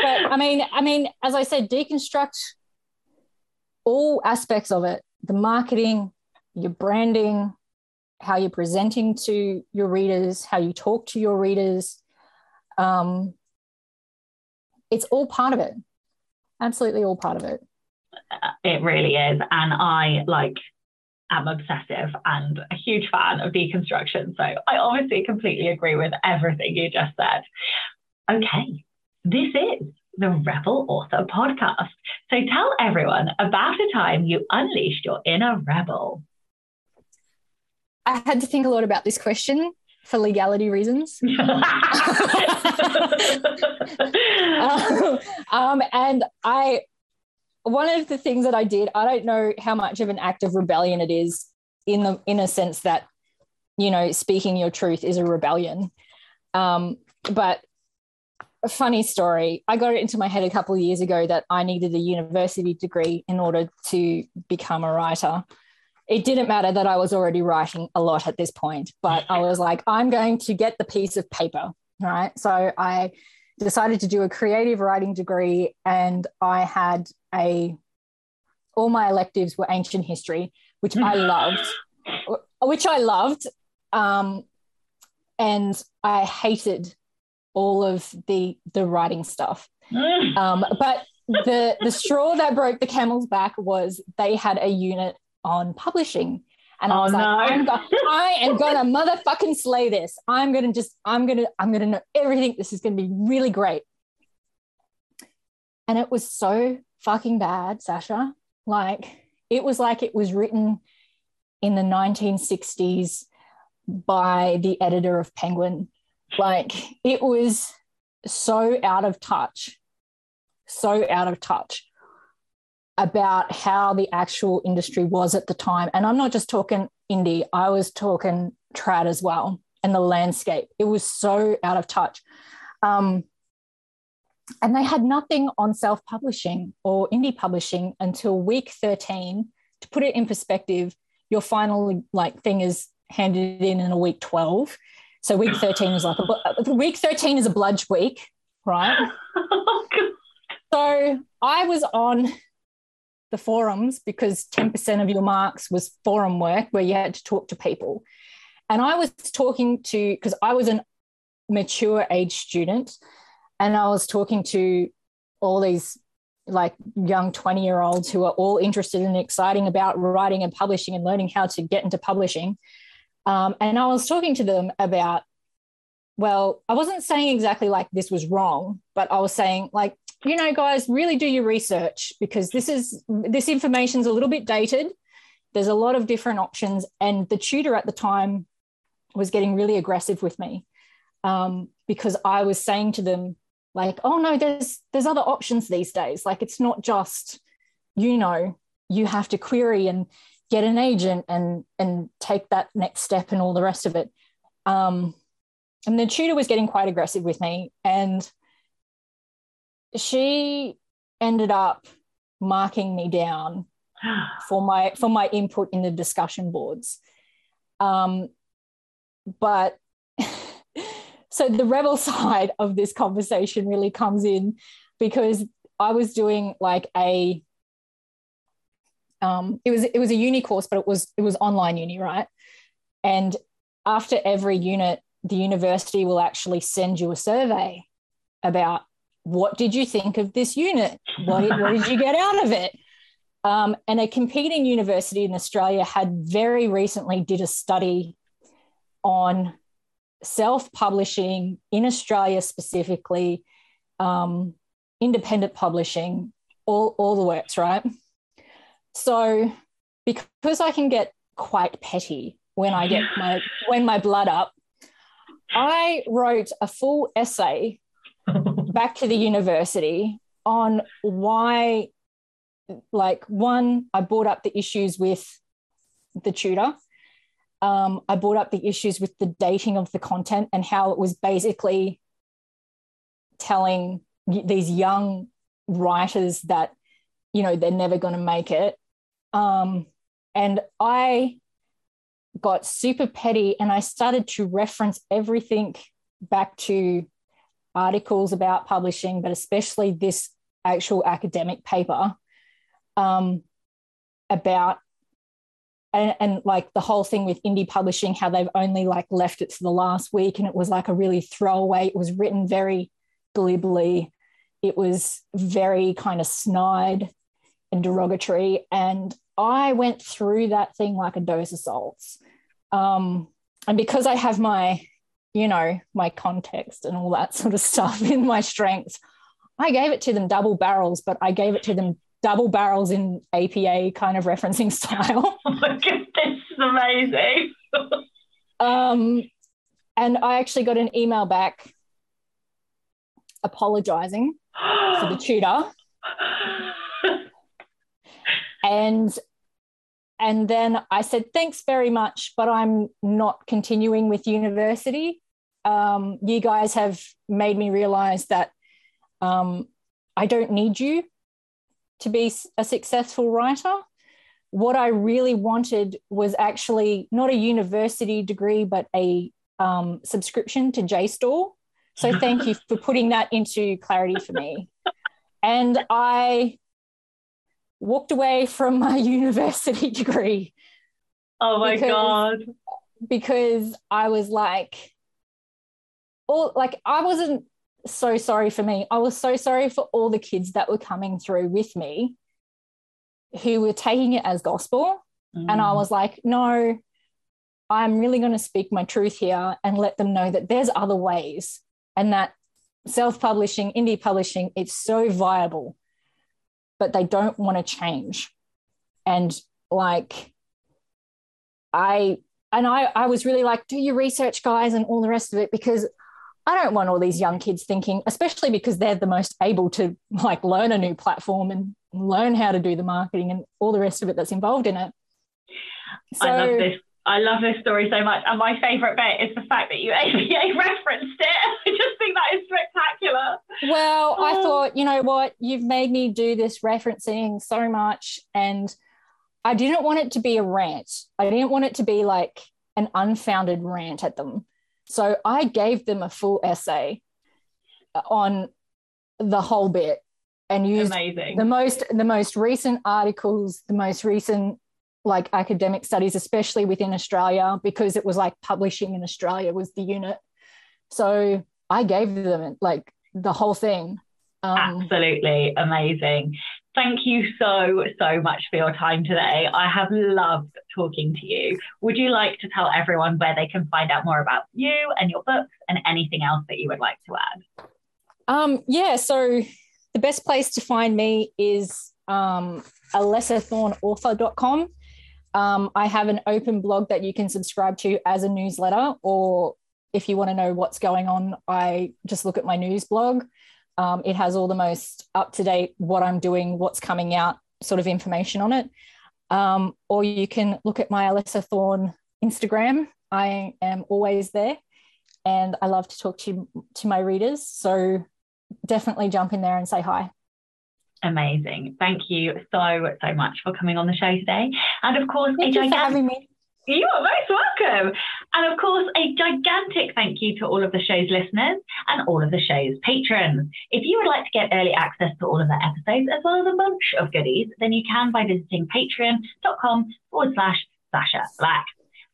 [SPEAKER 3] I mean, I mean, as I said, deconstruct all aspects of it: the marketing, your branding, how you're presenting to your readers, how you talk to your readers. Um, it's all part of it. Absolutely all part of it.
[SPEAKER 2] Uh, it really is. And I like am obsessive and a huge fan of deconstruction. So I obviously completely agree with everything you just said. Okay, this is the Rebel Author Podcast. So tell everyone about a time you unleashed your inner rebel.
[SPEAKER 3] I had to think a lot about this question for legality reasons. um, um, and I, one of the things that I did, I don't know how much of an act of rebellion it is in the in a sense that, you know, speaking your truth is a rebellion. Um, but a funny story. I got it into my head a couple of years ago that I needed a university degree in order to become a writer it didn't matter that I was already writing a lot at this point, but I was like, I'm going to get the piece of paper, right? So I decided to do a creative writing degree, and I had a all my electives were ancient history, which I loved, which I loved, um, and I hated all of the the writing stuff. Um, but the the straw that broke the camel's back was they had a unit on publishing. And I oh, was like, I'm go- I am gonna motherfucking slay this. I'm gonna just, I'm gonna, I'm gonna know everything. This is gonna be really great. And it was so fucking bad, Sacha. Like it was like it was written in the 1960s by the editor of Penguin. Like it was so out of touch, so out of touch about how the actual industry was at the time. And I'm not just talking indie, I was talking trad as well and the landscape. It was so out of touch. Um, and they had nothing on self publishing or indie publishing until week 13. To put it in perspective, your final like thing is handed in in a week 12. So week 13 is like a week 13 is a bludge week, right? so I was on the forums because 10% of your marks was forum work where you had to talk to people. And I was talking to, because I was a mature age student, and I was talking to all these like young 20 year olds who are all interested and exciting about writing and publishing and learning how to get into publishing. Um, and I was talking to them about, well, I wasn't saying exactly like this was wrong, but I was saying like you know, guys, really do your research because this is this information's a little bit dated. There's a lot of different options, and the tutor at the time was getting really aggressive with me um, because I was saying to them, like, "Oh no, there's there's other options these days. Like, it's not just, you know, you have to query and get an agent and and take that next step and all the rest of it." Um, and the tutor was getting quite aggressive with me, and she ended up marking me down for my for my input in the discussion boards. Um, but so the rebel side of this conversation really comes in because I was doing like a um, it was it was a uni course, but it was it was online uni, right? And after every unit, the university will actually send you a survey about what did you think of this unit? What, what did you get out of it? Um, and a competing university in Australia had very recently did a study on self-publishing in Australia specifically, um, independent publishing, all, all the works, right? So because I can get quite petty when I get my when my blood up, I wrote a full essay back to the university on why, like, one, I brought up the issues with the tutor. Um, I brought up the issues with the dating of the content and how it was basically telling these young writers that, you know, they're never going to make it. Um, and I got super petty and I started to reference everything back to articles about publishing, but especially this actual academic paper um, about and, and, like the whole thing with indie publishing, how they've only like left it to the last week, and it was like a really throwaway. It was written very glibly. It was very kind of snide and derogatory, and I went through that thing like a dose of salts. Um, and because I have my you know, my context and all that sort of stuff in my strengths. I gave it to them double barrels, but I gave it to them double barrels in APA kind of referencing style.
[SPEAKER 2] Oh my goodness, this is amazing.
[SPEAKER 3] um, and I actually got an email back apologizing for the tutor. and and then I said, thanks very much, but I'm not continuing with university um, you guys have made me realize that um, I don't need you to be a successful writer. What I really wanted was actually not a university degree, but a um, subscription to JSTOR. So thank you for putting that into clarity for me. And I walked away from my university degree.
[SPEAKER 2] Oh my because, God.
[SPEAKER 3] Because I was like, all like I wasn't so sorry for me. I was so sorry for all the kids that were coming through with me who were taking it as gospel. Mm. And I mm. was like, no, I'm really going to speak my truth here and let them know that there's other ways and that self publishing, indie publishing, it's so viable, but they don't want to change. And like, I, and I, I was really like, do your research, guys, and all the rest of it, because I don't want all these young kids thinking, especially because they're the most able to like learn a new platform and learn how to do the marketing and all the rest of it that's involved in it.
[SPEAKER 2] So, I love this. I love this story so much. And my favorite bit is the fact that you APA referenced it. I just think that is spectacular.
[SPEAKER 3] Well, oh. I thought, you know what? You've made me do this referencing so much. And I didn't want it to be a rant. I didn't want it to be like an unfounded rant at them. So I gave them a full essay on the whole bit and used
[SPEAKER 2] Amazing.
[SPEAKER 3] the most the most recent articles, the most recent like academic studies, especially within Australia, because it was like publishing in Australia was the unit. So I gave them like the whole thing.
[SPEAKER 2] Um, Absolutely amazing. Thank you so, so much for your time today. I have loved talking to you. Would you like to tell everyone where they can find out more about you and your books and anything else that you would like to add?
[SPEAKER 3] Um, yeah, so the best place to find me is um, alessathornauthor.com. Um, I have an open blog that you can subscribe to as a newsletter, or if you want to know what's going on, I just look at my news blog. Um, it has all the most up to date, what I'm doing, what's coming out, sort of information on it. Um, or you can look at my Alessa Thorn Instagram. I am always there and I love to talk to, to my readers. So definitely jump in there and say hi.
[SPEAKER 2] Amazing. Thank you so, so much for coming on the show today. And of course,
[SPEAKER 3] Thank
[SPEAKER 2] a
[SPEAKER 3] you for having me.
[SPEAKER 2] You are most welcome. And of course, a gigantic thank you to all of the show's listeners and all of the show's patrons. If you would like to get early access to all of the episodes as well as a bunch of goodies, then you can by visiting patreon.com forward slash Sacha Black.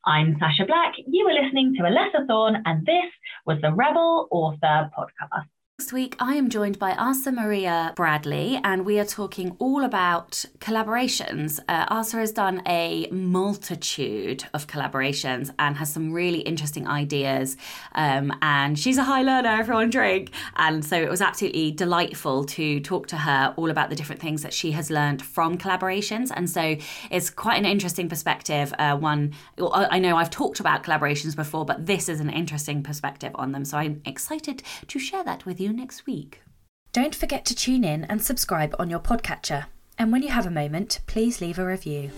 [SPEAKER 2] I'm Sacha Black. You are listening to Alessa Thorn, and this was the Rebel Author Podcast.
[SPEAKER 1] Next week, I am joined by Asa Maria Bradley, and we are talking all about collaborations. Uh, Asa has done a multitude of collaborations and has some really interesting ideas. Um, and she's a high learner, everyone drink. And so it was absolutely delightful to talk to her all about the different things that she has learned from collaborations. And so it's quite an interesting perspective. Uh, one, I know I've talked about collaborations before, but this is an interesting perspective on them. So I'm excited to share that with you next week. Don't forget to tune in and subscribe on your podcatcher. And when you have a moment, please leave a review.